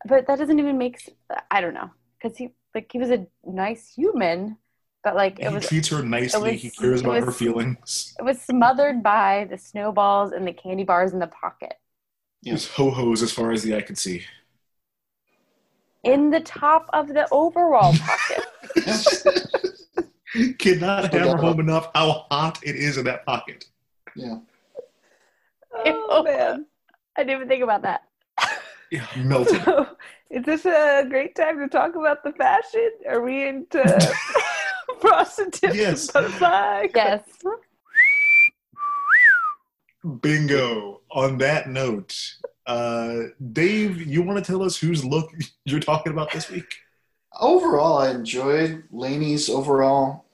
but that doesn't even make I don't know because he like he was a nice human but like it He was treats her nicely. was- he cares it about her feelings. it was smothered by the snowballs and the candy bars in the pocket Yes, ho hos as far as the eye could see. in the top of the overall pocket [laughs] Cannot Still hammer home enough how hot it is in that pocket. Yeah. Oh man. i didn't even think about that Yeah, [laughs] melted. So, is this a great time to talk about the fashion? Are we into [laughs] prostitutes Yes. yes Bingo. On that note, uh, Dave, you want to tell us whose look [laughs] you're talking about this week? Overall, I enjoyed Lainey's overall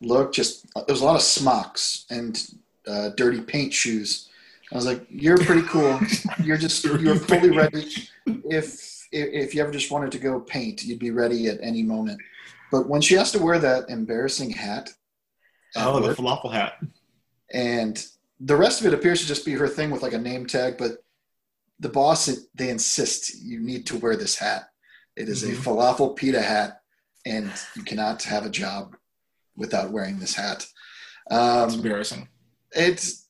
look. Just there was a lot of smocks and uh, dirty paint shoes. I was like, "You're pretty cool. You're just [laughs] you're fully ready. If, if if you ever just wanted to go paint, you'd be ready at any moment." But when she has to wear that embarrassing hat, at Oh, the falafel hat. and the rest of it appears to just be her thing with like a name tag, but the boss they insist you need to wear this hat. It is Mhm. a falafel pita hat, and you cannot have a job without wearing this hat. It's Um, embarrassing. it's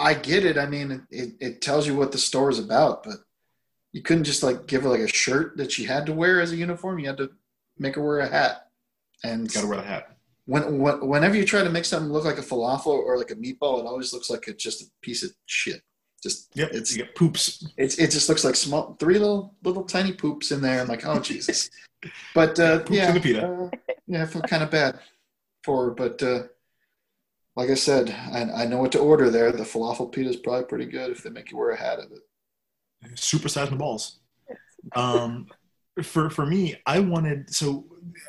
I get it. I mean, it, it tells you what the store is about, but you couldn't just like give her like a shirt that she had to wear as a uniform. You had to make her wear a hat. And Got to wear the hat. when, when whenever you try to make something look like a falafel or like a meatball, it always looks like it's just a piece of shit. Just Yep. it's you get poops. it's it just looks like small three little little tiny poops in there. I'm like, oh Jesus. [laughs] But uh, yeah, in the pita. uh, yeah, I feel kind of bad for her. But uh, like I said, I, I know what to order there. The falafel pita is probably pretty good if they make you wear a hat of it. Supersize my balls. Um, for for me, I wanted so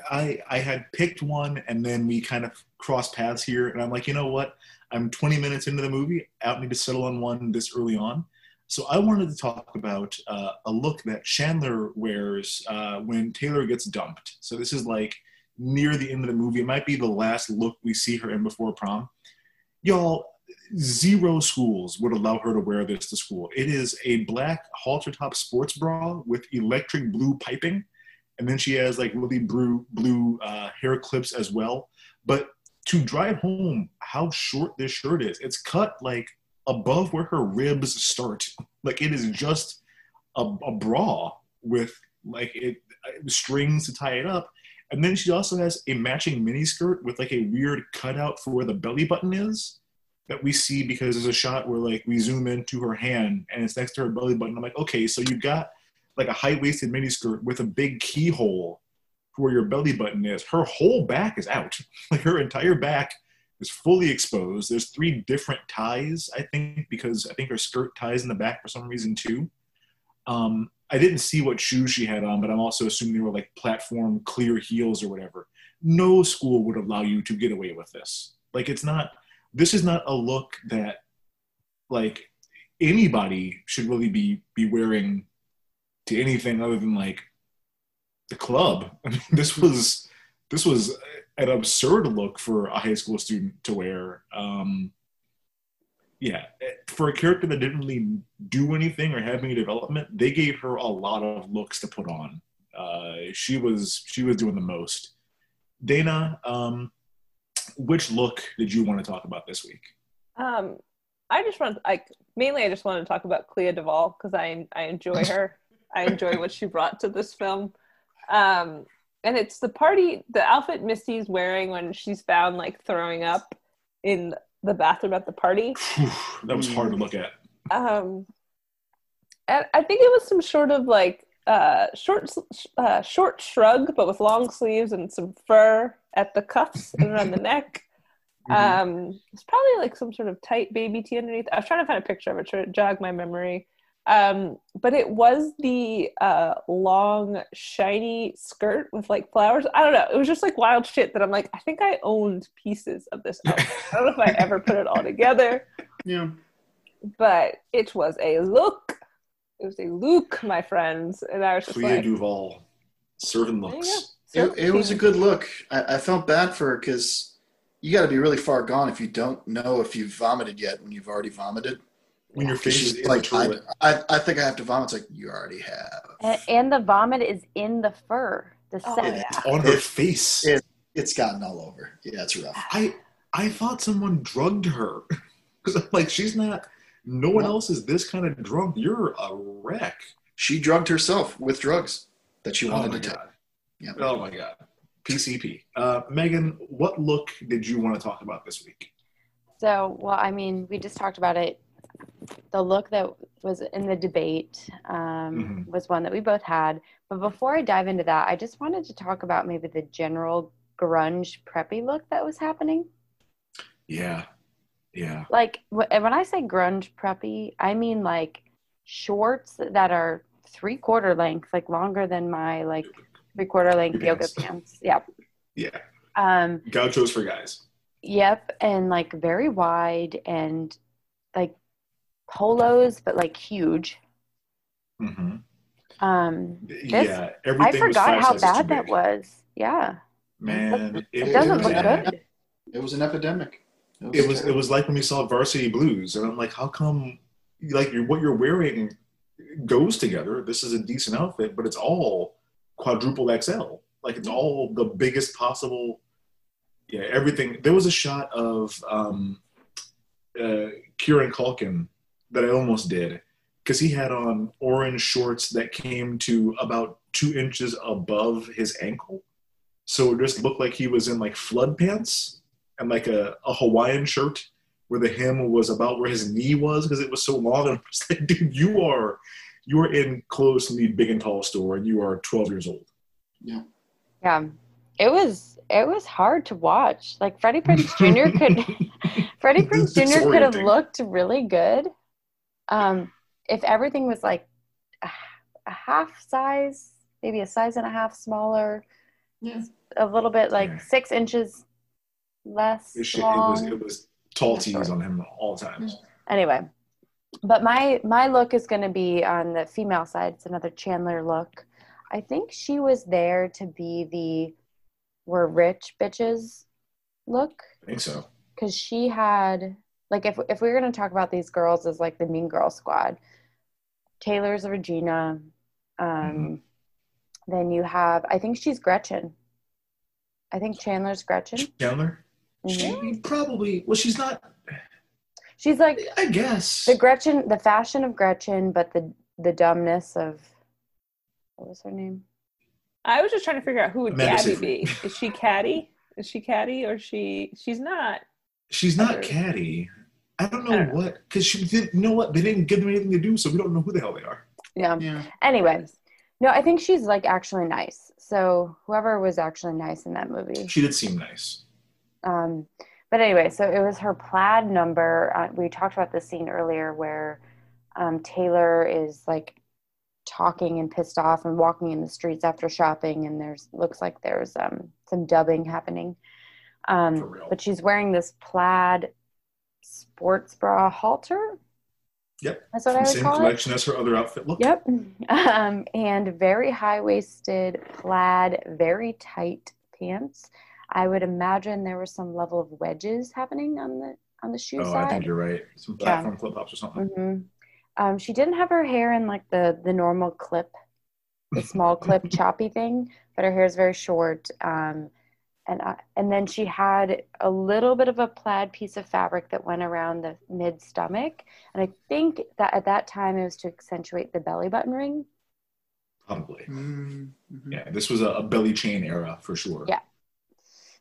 I I had picked one, and then we kind of crossed paths here, and I'm like, you know what? I'm 20 minutes into the movie. I don't need to settle on one this early on. So I wanted to talk about uh, a look that Chandler wears uh, when Taylor gets dumped. So this is like near the end of the movie. It might be the last look we see her in before prom. Y'all, zero schools would allow her to wear this to school. It is a black halter top sports bra with electric blue piping, and then she has like really blue blue uh, hair clips as well. But to drive home how short this shirt is, it's cut like above where her ribs start. Like it is just a, a bra with like it strings to tie it up. And then she also has a matching mini skirt with like a weird cutout for where the belly button is that we see because there's a shot where like we zoom into her hand and it's next to her belly button. I'm like, okay, so you got like a high waisted mini skirt with a big keyhole for where your belly button is. Her whole back is out. [laughs] Like her entire back is fully exposed. There's three different ties, I think, because I think her skirt ties in the back for some reason too. Um, I didn't see what shoes she had on, but I'm also assuming they were like platform clear heels or whatever. No school would allow you to get away with this. Like it's not this is not a look that like anybody should really be be wearing to anything other than like the club. [laughs] I mean, this was this was an absurd look for a high school student to wear. Um, yeah, for a character that didn't really do anything or have any development, they gave her a lot of looks to put on. Uh, she was she was doing the most. Dana, um, which look did you want to talk about this week? Um, I just want like mainly I just want to talk about Clea DuVall because I I enjoy her. [laughs] I enjoy what she brought to this film. Um, and it's the party the outfit Misty's wearing when she's found like throwing up in the bathroom at the party. that was hard to look at. Um, and I think it was some sort of like uh, short uh, short shrug, but with long sleeves and some fur at the cuffs and around the neck. [laughs] Mm-hmm. Um, it's probably like some sort of tight baby tee underneath. I was trying to find a picture of it to jog my memory. Um, but it was the uh, long, shiny skirt with like flowers. I don't know. It was just like wild shit that I'm like, I think I owned pieces of this outfit. I don't know if I ever put it all together. [laughs] Yeah. But it was a look. It was a look, my friends. And I was just Clea like, DuVall, serving looks. It, it was a good look. I, I felt bad for her because you got to be really far gone if you don't know if you've vomited yet when you've already vomited. When your face She's is in like, the I. I, I think I have to vomit. It's like, you already have. And, and the vomit is in the fur. The Oh, scent. yeah. on her It- face. It, it's gotten all over. Yeah, it's rough. I I thought someone drugged her [laughs] because I'm like she's not. No one else is this kind of drunk. You're a wreck. She drugged herself with drugs that she Oh wanted my to take. god. Yeah. Oh my god. PCP. Uh, Megan, what look did you want to talk about this week? So, well, I mean, we just talked about it. The look that was in the debate um, Mhm. was one that we both had. But before I dive into that, I just wanted to talk about maybe the general grunge preppy look that was happening. Yeah. Yeah. Like when I say grunge preppy, I mean like shorts that are three quarter length, like longer than my like three quarter length yoga Pants. Yep. Yeah. Um, Gauchos for guys. Yep, and like very wide and polos, but like huge. hmm Um, Yeah. I Everything was forgot five how bad that was. Yeah, Man, it, it, doesn't was look bad. good. It was an epidemic. It was it was like when we saw Varsity Blues, and I'm like, how come like you're, what you're wearing goes together? This is a decent outfit, but it's all quadruple XL. Like it's all the biggest possible. Yeah, everything. There was a shot of um, uh, Kieran Culkin that I almost did because he had on orange shorts that came to about two inches above his ankle. So it just looked like he was in like flood pants and like a, a Hawaiian shirt where the hem was about where his knee was because it was so long. And I'm just like, dude, you are you are in clothes from the big and tall store and you are 12 years old. Yeah. Yeah, it was it was hard to watch. Like Freddie Prinze [laughs] Jr. could [laughs] Freddie Prinze Jr. could have looked really good um, if everything was like a, a half size, maybe a size and a half smaller, Yeah. a little bit like Yeah. six inches less It, shit, it long. was it was tall tees on him all the time. anyway but my my look is going to be on the female side it's another chandler look i think she was there to be the we're rich bitches look I think so. because she had like if, if we are going to talk about these girls as like the mean girl squad taylor's regina um then you have i think she's gretchen i think chandler's gretchen Chandler? Mhm. She probably well she's not she's like I guess. the Gretchen, the fashion of Gretchen, but the the dumbness of what was her name? I was just trying to figure out who would Amanda Gabby Seyfried. be. Is she Cady? Is she Cady or she? She's not. She's not Other- catty. I don't know I don't what because she didn't You know what? They didn't give them anything to do, so we don't know who the hell they are. Yeah. Yeah. Anyway, no, I think she's like actually nice. So whoever was actually nice in that movie. She did seem nice. Um, but anyway, so it was her plaid number. Uh, we talked about this scene earlier where um, Taylor is like talking and pissed off and walking in the streets after shopping, and there's looks like there's um, some dubbing happening. Um, but she's wearing this plaid sports bra halter. Yep. That's what I would Same call it. collection as her other outfit. Look. Yep. [laughs] Um, and very high waisted plaid, very tight pants. I would imagine there was some level of wedges happening on the on the shoe Oh, side. I think you're right. Some Yeah. platform flip flops or something. hmm Um, she didn't have her hair in like the the normal clip, the small clip [laughs] choppy thing, but her hair is very short. Um, and I, and then she had a little bit of a plaid piece of fabric that went around the mid stomach, and I think that at that time it was to accentuate the belly button ring. Probably. Mm-hmm. Yeah, this was a, a belly chain era for sure. Yeah.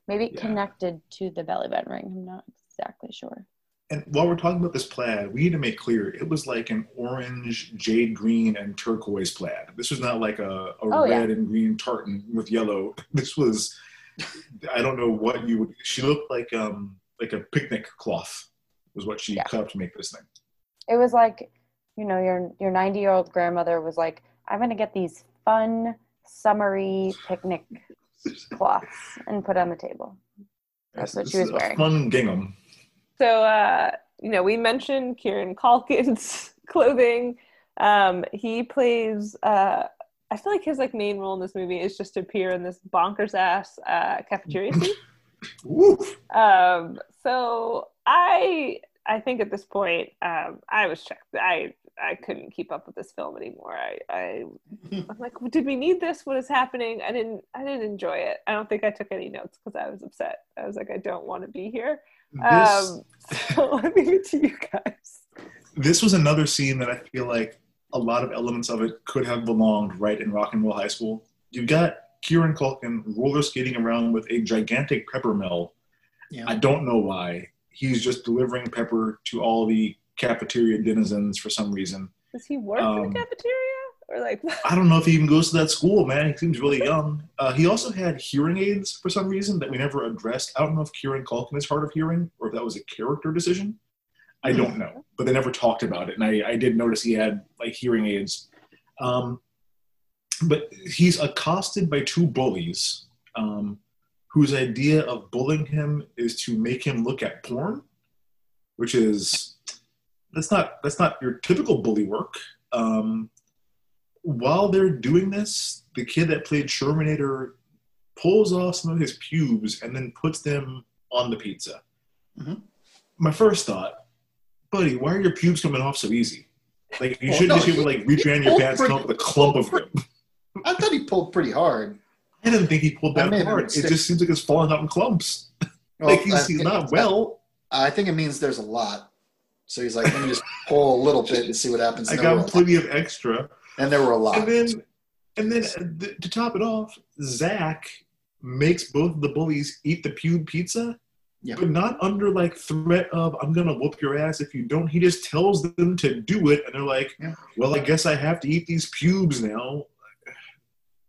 Maybe it Yeah. connected to the belly button ring. I'm not exactly sure. And while we're talking about this plaid, we need to make clear it was like an orange, jade green, and turquoise plaid. This was not like a, a Oh, yeah. red and green tartan with yellow. [laughs] This was, I don't know what you would. She looked like um like a picnic cloth was what she Yeah. cut up to make this thing. It was like, you know, your your 90 year old grandmother was like, I'm gonna get these fun summery picnic cloths and put on the table. That's what This she was wearing. Fun gingham. So, uh, you know, we mentioned Kieran Culkin's [laughs] clothing. Um, he plays. Uh, I feel like his like main role in this movie is just to appear in this bonkers ass uh, cafeteria scene. [laughs] Um, so I I think at this point um, I was checked. I I couldn't keep up with this film anymore. I, I I'm like, did we need this? What is happening? I didn't I didn't enjoy it. I don't think I took any notes because I was upset. I was like, I don't want to be here. This, Um, [laughs] so I leave it to you guys. this was another scene that I feel like a lot of elements of it could have belonged right in Rock and Roll High School. You've got Kieran Culkin roller skating around with a gigantic pepper mill. Yeah. I don't know why. He's just delivering pepper to all the cafeteria denizens for some reason. Does he work in Um, the cafeteria or like? [laughs] I don't know if he even goes to that school, man. He seems really young. Uh, he also had hearing aids for some reason that we never addressed. I don't know if Kieran Culkin is hard of hearing or if that was a character decision. I don't know, but they never talked about it. And I, I did notice he had like hearing aids. Um, but he's accosted by two bullies um, whose idea of bullying him is to make him look at porn, which is that's not that's not your typical bully work. Um, while they're doing this, the kid that played Shermanator pulls off some of his pubes and then puts them on the pizza. Mhm. My first thought, buddy, why are your pubes coming off so easy? Like you Well, should no, just be able to like reach around your pants and come up with a clump of them. I thought he pulled pretty hard. I didn't think he pulled that hard. It just seems like it's falling out in clumps. [laughs] Well, like he's, I he's not well. I think it means there's a lot. So he's like, let me just pull a little bit and see what happens. I And there, got plenty of extra. and there were a lot. And then, and then uh, th- to top it off, Zach makes both the bullies eat the pube pizza, Yeah. but not under like threat of "I'm gonna whoop your ass if you don't." He just tells them to do it, and they're like, Yeah. "Well, I guess I have to eat these pubes now."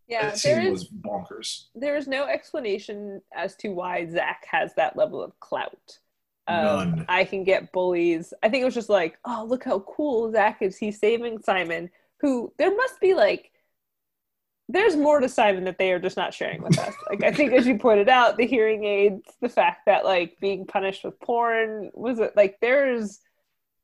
Yeah, that scene is was bonkers. there is no explanation as to why Zach has that level of clout. Um, None. I can get bullies. I think it was just like, oh, look how cool Zach is. He's saving Simon, who there must be like, there's more to Simon that they are just not sharing with us. Like, I think as you pointed out, the hearing aids, the fact that like being punished with porn was it like there's,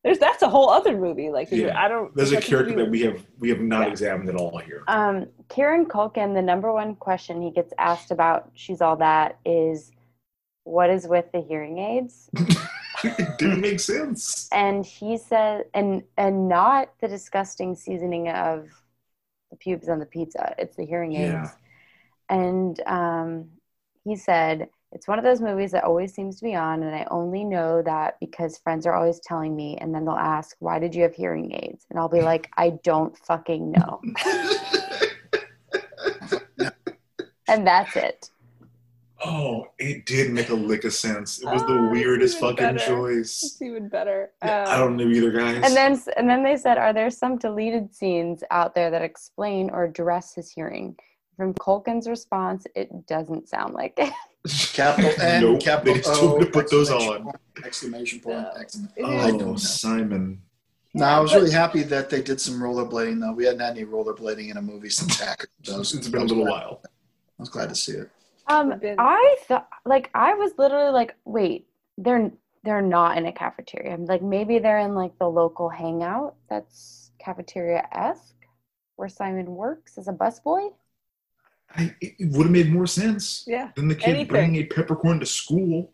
there's that's a whole other movie. Like, Yeah. I don't. There's a character movie that we have we have not Yeah. examined at all here. Um, Kieran Culkin, the number one question he gets asked about She's All That is, what is with the hearing aids? [laughs] it didn't make sense. And he said, and and not the disgusting seasoning of the pubes on the pizza. It's the hearing aids. Yeah. And um, he said, it's one of those movies that always seems to be on, and I only know that because friends are always telling me, and then they'll ask, why did you have hearing aids? And I'll be like, I don't fucking know. [laughs] and that's it. Oh, it did make a lick of sense. It was Oh, the weirdest fucking better. choice. It's even better. Yeah, I Um, don't know either, guys. And then and then they said, are there some deleted scenes out there that explain or address his hearing? From Culkin's response, it doesn't sound like it. Capital [laughs] N, Nope, capital they just told O, me to put those exclamation on. Exclamation point! No. exclamation- It I is- Oh. Simon. No, I was really happy that they did some rollerblading though. We hadn't had any rollerblading in a movie since Hacker. So it's been a little glad- while. I was glad to see it. Um, Been- I thought like I was literally like, wait, they're they're not in a cafeteria. I'm Like maybe they're in like the local hangout that's cafeteria esque, where Simon works as a busboy. I, it would have made more sense Yeah. than the kid Anything. bringing a peppercorn to school.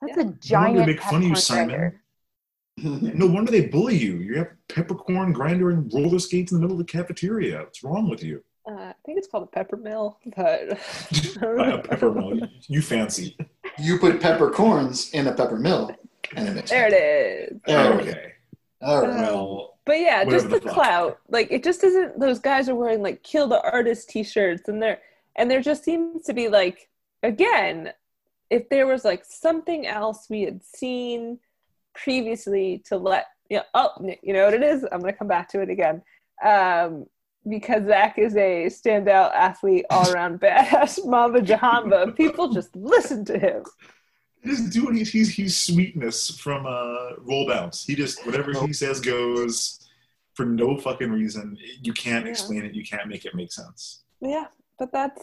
That's Yeah. a No wonder giant they make fun of you, Simon. [laughs] No wonder they bully you. You have peppercorn grinder and roller skates in the middle of the cafeteria. What's wrong with you? Uh, I think it's called a pepper mill, [laughs] but Uh, peppermill, you fancy. You put peppercorns in a pepper mill, and it makes there it is. There we okay. All right. Well, But yeah, just the the clout. Like it just isn't. Those guys are wearing like "kill the artist" T-shirts, and there and there just seems to be like again, if there was like something else we had seen previously to let you know, oh, you know what it is. I'm gonna come back to it again. Um, because Zach is a standout athlete, all around badass [laughs] Mamba Jahamba. People just listen to him. this dude, he's, he's he's sweetness from uh, Roll Bounce. He just whatever he says goes for no fucking reason. You can't Yeah. explain it. You can't make it make sense. Yeah, but that's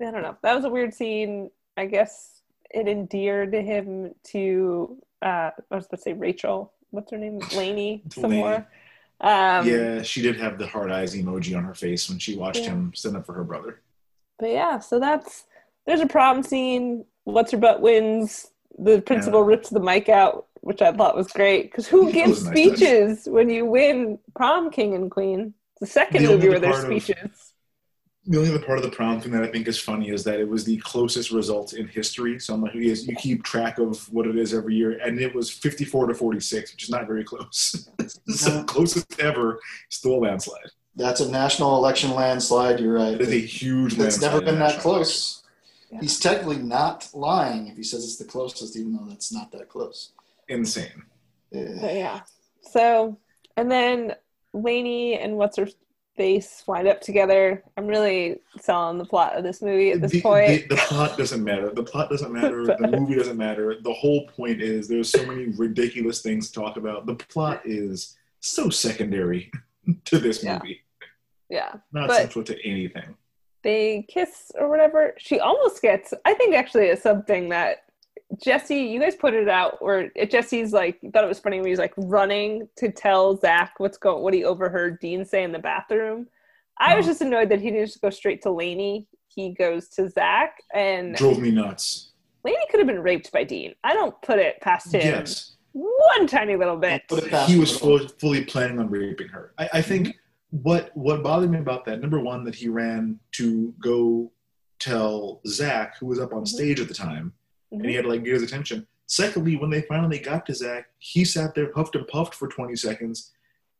I don't know. That was a weird scene. I guess it endeared him to uh I was about to say Rachel. What's her name? Lainey [laughs] some Lainey. more. Um yeah, she did have the hard eyes emoji on her face when she watched Yeah. him stand up for her brother. but yeah, so that's there's a prom scene. What's her butt wins. The principal Yeah. rips the mic out, which I thought was great. Because who That gives nice touch. speeches when you win prom king and queen? It's the second The movie where there's part of- speeches. The only other part of the prom thing that I think is funny is that it was the closest result in history. So I'm like, yes, you keep track of what it is every year, and it was 54 to 46, which is not very close. [laughs] so No. closest ever, still a landslide. That's a national election landslide. You're right. It is a huge It's landslide. never been that national close. He's technically not lying if he says it's the closest, even though that's not that close. Insane. Yeah. But yeah. So, and then Lainey and what's her face wind up together. I'm really selling the plot of this movie at this the, point. The, the plot doesn't matter. The plot doesn't matter. [laughs] the movie doesn't matter. The whole point is there's so many ridiculous things to talk about. The plot is so secondary [laughs] to this Yeah. movie, yeah. not But- central to anything. They kiss or whatever. She almost gets, I think actually it's something that Jesse, you guys put it out where it, Jesse's like, you thought it was funny when he's like running to tell Zach what's going, what he overheard Dean say in the bathroom. I was Uh-huh. just annoyed that he didn't just go straight to Lainey. He goes to Zach and Drove me nuts. Lainey could have been raped by Dean. I don't put it past him Yes. one tiny little bit. Put he was at fully, fully planning on raping her. I, I think what what bothered me about that number one that he ran to go tell Zach, who was up on Mhm. stage at the time, and Mhm. he had to like get his attention. Secondly, when they finally got to Zach, he sat there huffed and puffed for 20 seconds.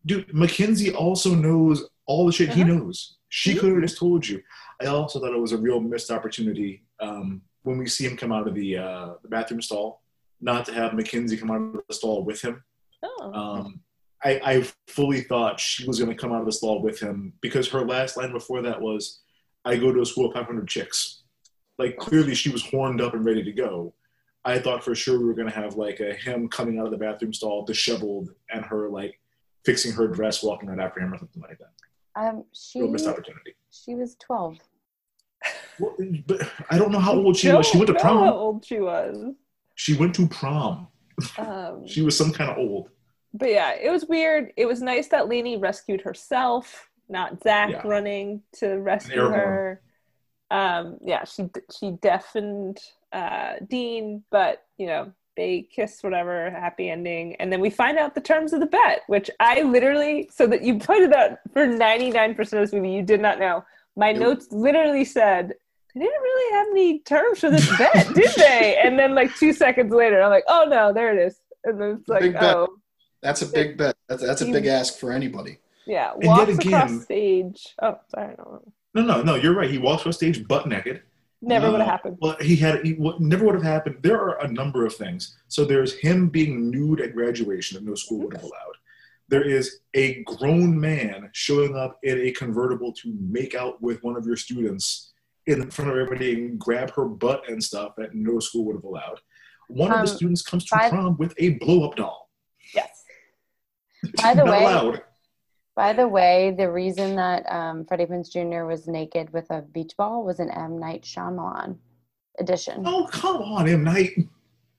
Dude, Mackenzie also knows all the shit he Uh-huh. knows. She Mhm. could have just told you. I also thought it was a real missed opportunity um, when we see him come out of the, uh, the bathroom stall, not to have Mackenzie come out of the stall with him. Oh. Um, I, I fully thought she was going to come out of the stall with him because her last line before that was, "I go to a school of 500 chicks." Like clearly, she was horned up and ready to go. I thought for sure we were going to have like a him coming out of the bathroom stall disheveled and her like fixing her dress, walking right after him or something like that. Um, she Real missed opportunity. she was twelve. Well, but I don't know how old she was. She went to know how old she was. She went to prom. Um, [laughs] She was some kind of old. but yeah, it was weird. It was nice that Lainey rescued herself, not Zach Yeah. running to rescue her. Um, yeah, she she deafened uh, Dean, but you know they kiss, whatever, happy ending, and then we find out the terms of the bet, which I literally so that you pointed out for ninety nine percent of this movie you did not know. My Nope. notes literally said they didn't really have any terms for this bet, did [laughs] they? And then like two seconds later, I'm like, oh no, there it is. And then it's like, oh That's a big bet. That's, that's a big ask for anybody. yeah, yet walks again- across stage. Oh, sorry, no, No, no, no. You're right. He walks on stage butt naked. never would have Uh, happened. Well, he had he what never would have happened. There are a number of things. So there's him being nude at graduation that no school would have allowed. There is a grown man showing up in a convertible to make out with one of your students in front of everybody and grab her butt and stuff that no school would have allowed. One of the Um, students comes to by- prom with a blow up doll. Yes. By the Not way- allowed. By the way, the reason that um, Freddie Prinze Jr. was naked with a beach ball was an M Night Shyamalan edition. Oh come on, M Night.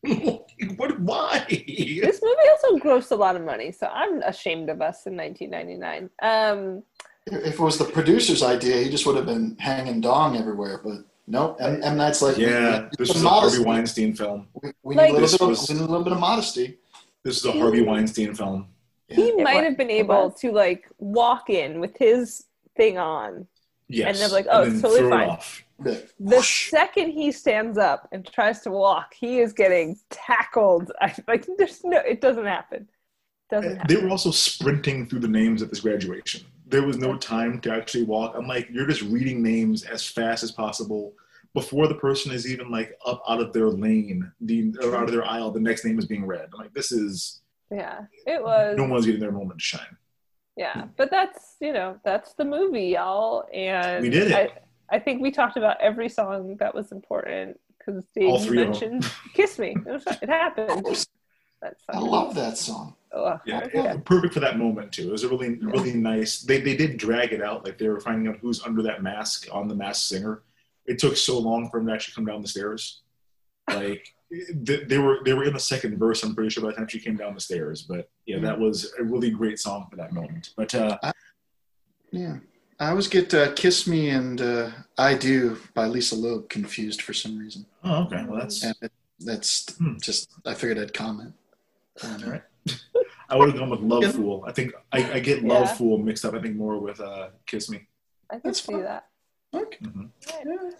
[laughs] what? Why? This movie also grossed a lot of money, so I'm ashamed of us in 1999. Um, If it was the producer's idea, he just would have been hanging dong everywhere. But nope. M, M Night's like, Yeah, this some was a Harvey. Weinstein film. We, we Like- need, a little bit was- of, we need a little bit of modesty. This is a Harvey Weinstein film. He might wa- have been able to like walk in with his thing on. Yes. And they're like, oh, it's totally throw it fine. off. But The second he stands up and tries to walk, he is getting tackled. [laughs] I, like, there's no, it doesn't happen. Doesn't eh, happen. They were also sprinting through the names at this graduation. There was no time to actually walk. I'm like, you're just reading names as fast as possible before the person is even like up out of their lane, the or out of their aisle. The next name is being read. I'm like, this is Yeah, it was. no one's getting their moment to shine. Yeah, but that's you know that's the movie, y'all, and We did it. I, I think we talked about every song that was important because Dave mentioned "Kiss Me." It, was, it happened. I love that song. Oh, Yeah, yeah. perfect for that moment too. It was a really, really nice. They they did drag it out, like they were finding out who's under that mask on the masked singer. It took so long for him to actually come down the stairs. Like they, they were they were in the second verse. I'm pretty sure by the time she came down the stairs. But yeah, that was a really great song for that moment. But uh, Yeah. I always get uh, Kiss Me and uh, I Do by Lisa Loeb confused for some reason. oh, okay, well that's And it, that's Hmm. just, I figured I'd comment. Um, all right. [laughs] I would have gone with Love Fool. I think I, I get Love Fool mixed up. I think more with uh, Kiss Me. I can That's see fine. that. Okay. Mhm. Yeah.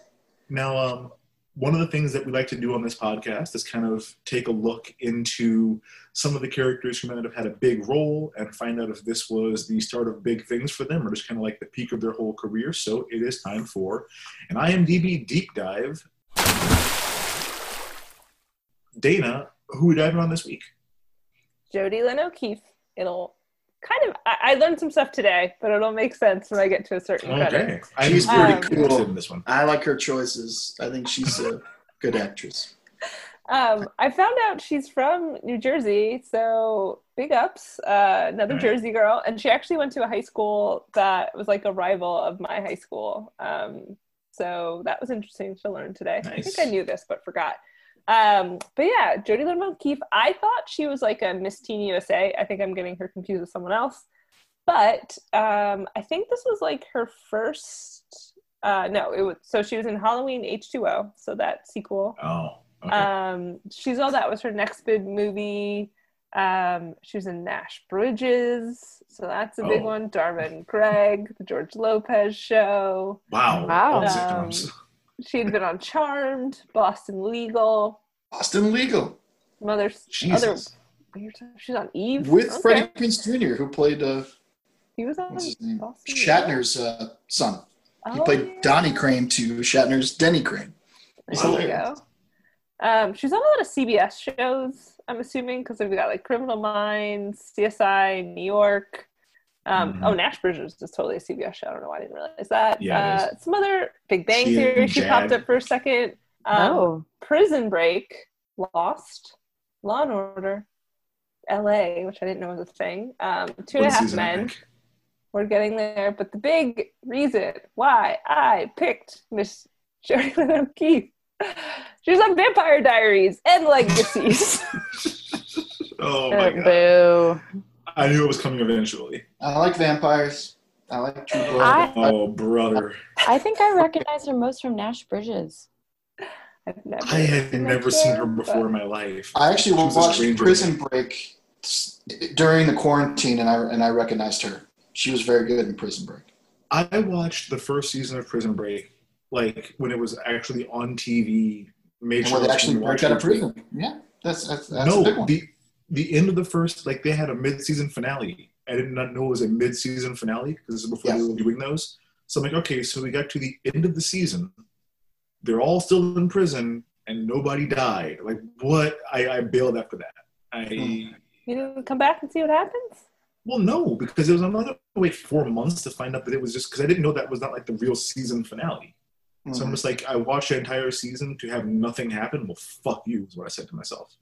Now, um, one of the things that we like to do on this podcast is kind of take a look into some of the characters who might have had a big role and find out if this was the start of big things for them or just kind of like the peak of their whole career. So it is time for an IMDb deep dive. Dana, who are we diving on this week? Jodi Lyn O'Keefe. It'll kind of. I, I learned some stuff today, but it'll make sense when I get to a certain credit. Okay, I'm She's very pretty cool. in this one. I like her choices. I think she's a good actress. Um, I found out she's from New Jersey, so big ups. Uh, another Alright. Jersey girl, and she actually went to a high school that was like a rival of my high school. Um, so that was interesting to learn today. I think I knew this, but forgot. Um, but yeah, Jodi Lyn O'Keefe. I thought she was like a Miss Teen USA. I think I'm getting her confused with someone else. But um, I think this was like her first. Uh, no, it was so she was in Halloween H2O, so that sequel. Oh, okay. Um, she's all that was her next big movie. Um, she was in Nash Bridges, so that's a big Oh. one. Dharma and Greg, the George Lopez show. wow. Wow. All Um, sitcoms. She had been on Charmed, Boston Legal, Boston Legal some other other. She's on Eve with Okay. Freddie Prinze Jr., who played uh, He was on his name? Boston Shatner's uh, son. He Oh, played yeah. Donnie Crane to Shatner's Denny Crane. There you go. Um, she's on a lot of CBS shows, I'm assuming, because we've got like Criminal Minds, CSI, New York. Um, Mhm. Oh, Nash Bridges is totally a CBS show. I don't know why I didn't realize that. Yeah, uh, some other Big Bang She Theory. She popped up for a second. Um, oh, Prison Break, Lost, Law and Order, L.A., which I didn't know was a thing. Um, Two and a Half Men. think. We're getting there, but the big reason why I picked Miss Jodi Lyn O'Keefe, she was on Vampire Diaries and Legacies. [laughs] Oh [laughs] uh, my god. boo. I knew it was coming eventually. I like vampires. I like True Blood. I- Oh, brother. I think I recognize her most from Nash Bridges. I've never, I had seen never seen show, her before but- in my life. I actually She watched. Prison Break during the quarantine, and I and I recognized her. She was very good in Prison Break. I watched the first season of Prison Break, like when it was actually on TV. Made And sure where they actually gonna break out of prison. Yeah, that's that's, that's a no, big one. the the end of the first, like they had a mid-season finale. I did not know it was a mid-season finale because this is before Yes. they were doing those. So I'm like, okay, so we got to the end of the season. They're all still in prison and nobody died. Like what? I, I bailed after that. I Hmm. You didn't come back and see what happens? well, no, because it was another wait four months to find out that it was just because I didn't know that was not like the real season finale. So I'm Mhm. just like, I watched the entire season to have nothing happen. Well, fuck you is what I said to myself.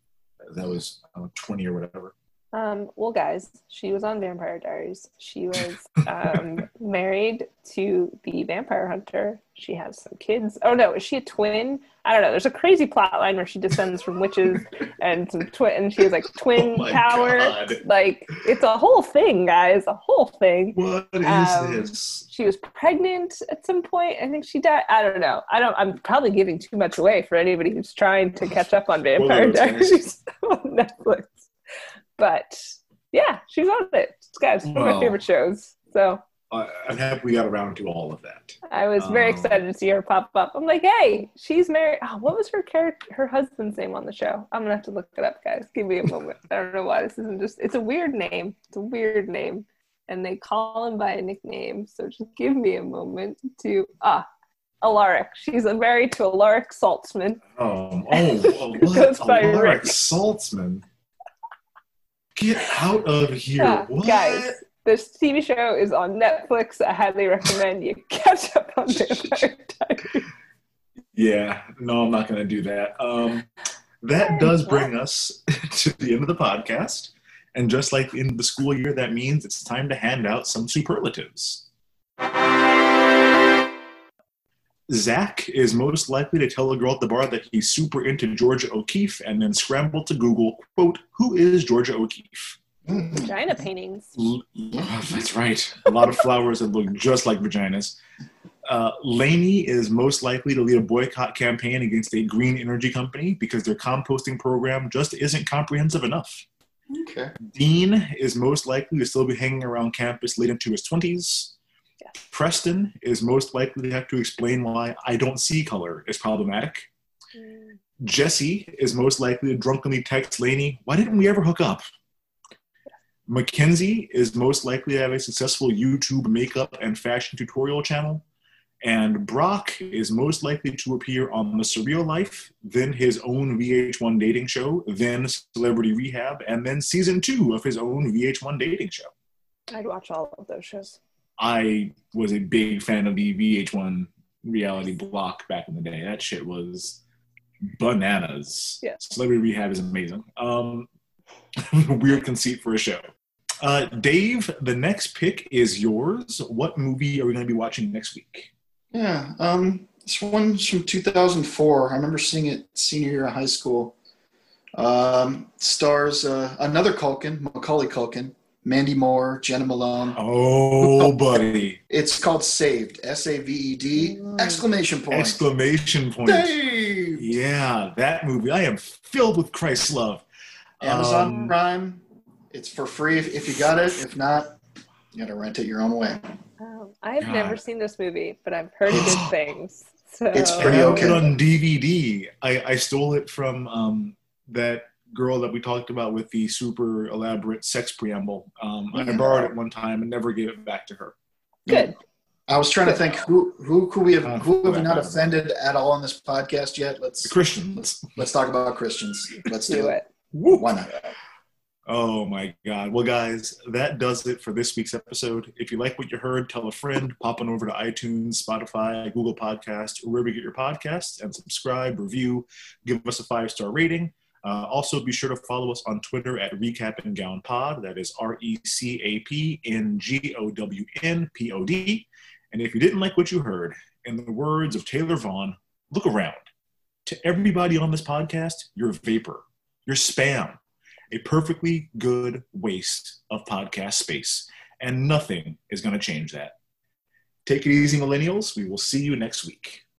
That was I 20 or whatever. Um, well, guys, she was on Vampire Diaries. She was um, [laughs] married to the vampire hunter. She has some kids. Oh no, is she a twin? I don't know. There's a crazy plot line where she descends from witches [laughs] and some twin, and she has like twin Oh power. God. Like it's a whole thing, guys. A whole thing. What is Um, this? She was pregnant at some point. I think she died. I don't know. I don't. I'm probably giving too much away for anybody who's trying to catch up on Vampire Diaries [laughs] on Netflix. But yeah, she's on it. Guys, one of my favorite shows. So I- I'm happy we got around to all of that. I was very Um, excited to see her pop up. I'm like, hey, she's married. Oh, what was her character, her husband's name on the show? I'm gonna have to look it up, guys. Give me a moment. I don't know why this isn't just. It's a weird name. It's a weird name, and they call him by a nickname. So just give me a moment to ah, Alaric. She's married to Alaric Saltzman. Um, oh, [laughs] oh, what? By Alaric Saltzman. Get out of here. Yeah, what? guys, this TV show is on Netflix. I highly recommend you [laughs] catch up on Vampire Diaries. [laughs] Yeah, no, I'm not going to do that. Um, that does bring us [laughs] to the end of the podcast. And just like in the school year, that means it's time to hand out some superlatives. Zach is most likely to tell a girl at the bar that he's super into Georgia O'Keeffe and then scramble to Google, quote, who is Georgia O'Keeffe? Vagina paintings. L- oh, that's right. A lot of flowers that look just like vaginas. Uh, Lainey is most likely to lead a boycott campaign against a green energy company because their composting program just isn't comprehensive enough. Okay. Dean is most likely to still be hanging around campus late into his 20s. Preston is most likely to have to explain why I don't see color is problematic. Jesse is most likely to drunkenly text Lainey, Why didn't we ever hook up? Mackenzie is most likely to have a successful YouTube makeup and fashion tutorial channel. And Brock is most likely to appear on The Surreal Life, then his own VH1 dating show, then Celebrity Rehab, and then season two of his own VH1 dating show. I'd watch all of those shows. I was a big fan of the VH1 reality block back in the day. That shit was bananas. Yeah. Celebrity Rehab is amazing. Um, [laughs] weird conceit for a show. Uh, Dave, the next pick is yours. What movie are we going to be watching next week? Yeah. Um, this one's from 2004. I remember seeing it senior year of high school. Um, stars uh, another Culkin, Macaulay Culkin, Mandy Moore, Jena Malone. Oh, buddy! It's called Saved. S A V E D exclamation point. Exclamation point! Dave. Yeah, that movie. I am filled with Christ's love. Amazon Um, Prime. It's for free if, if you got it. If not, you gotta rent it your own way. Um, I've God. never seen this movie, but I've heard good [gasps] things. So It's I pretty okay. it on DVD. I, I stole it from um, that girl that we talked about with the super elaborate sex preamble. Um, I borrowed it one time and never gave it back to her. good. I was trying to think who who could we have who have we not offended at all on this podcast yet? Let's The Christians. let's talk about Christians. Let's Do do it. it. Why not? Oh my God. Well, guys, that does it for this week's episode. If you like what you heard, tell a friend, pop on over to iTunes, Spotify, Google Podcasts, or wherever you get your podcasts, and subscribe, review, give us a five star rating. Uh, also, be sure to follow us on Twitter at Recap and Gown Pod. That is R E C A P N G O W N P O D. And if you didn't like what you heard, in the words of Taylor Vaughan, look around. To everybody on this podcast, you're vapor, you're spam a perfectly good waste of podcast space. And nothing is going to change that. Take it easy, millennials. We will see you next week.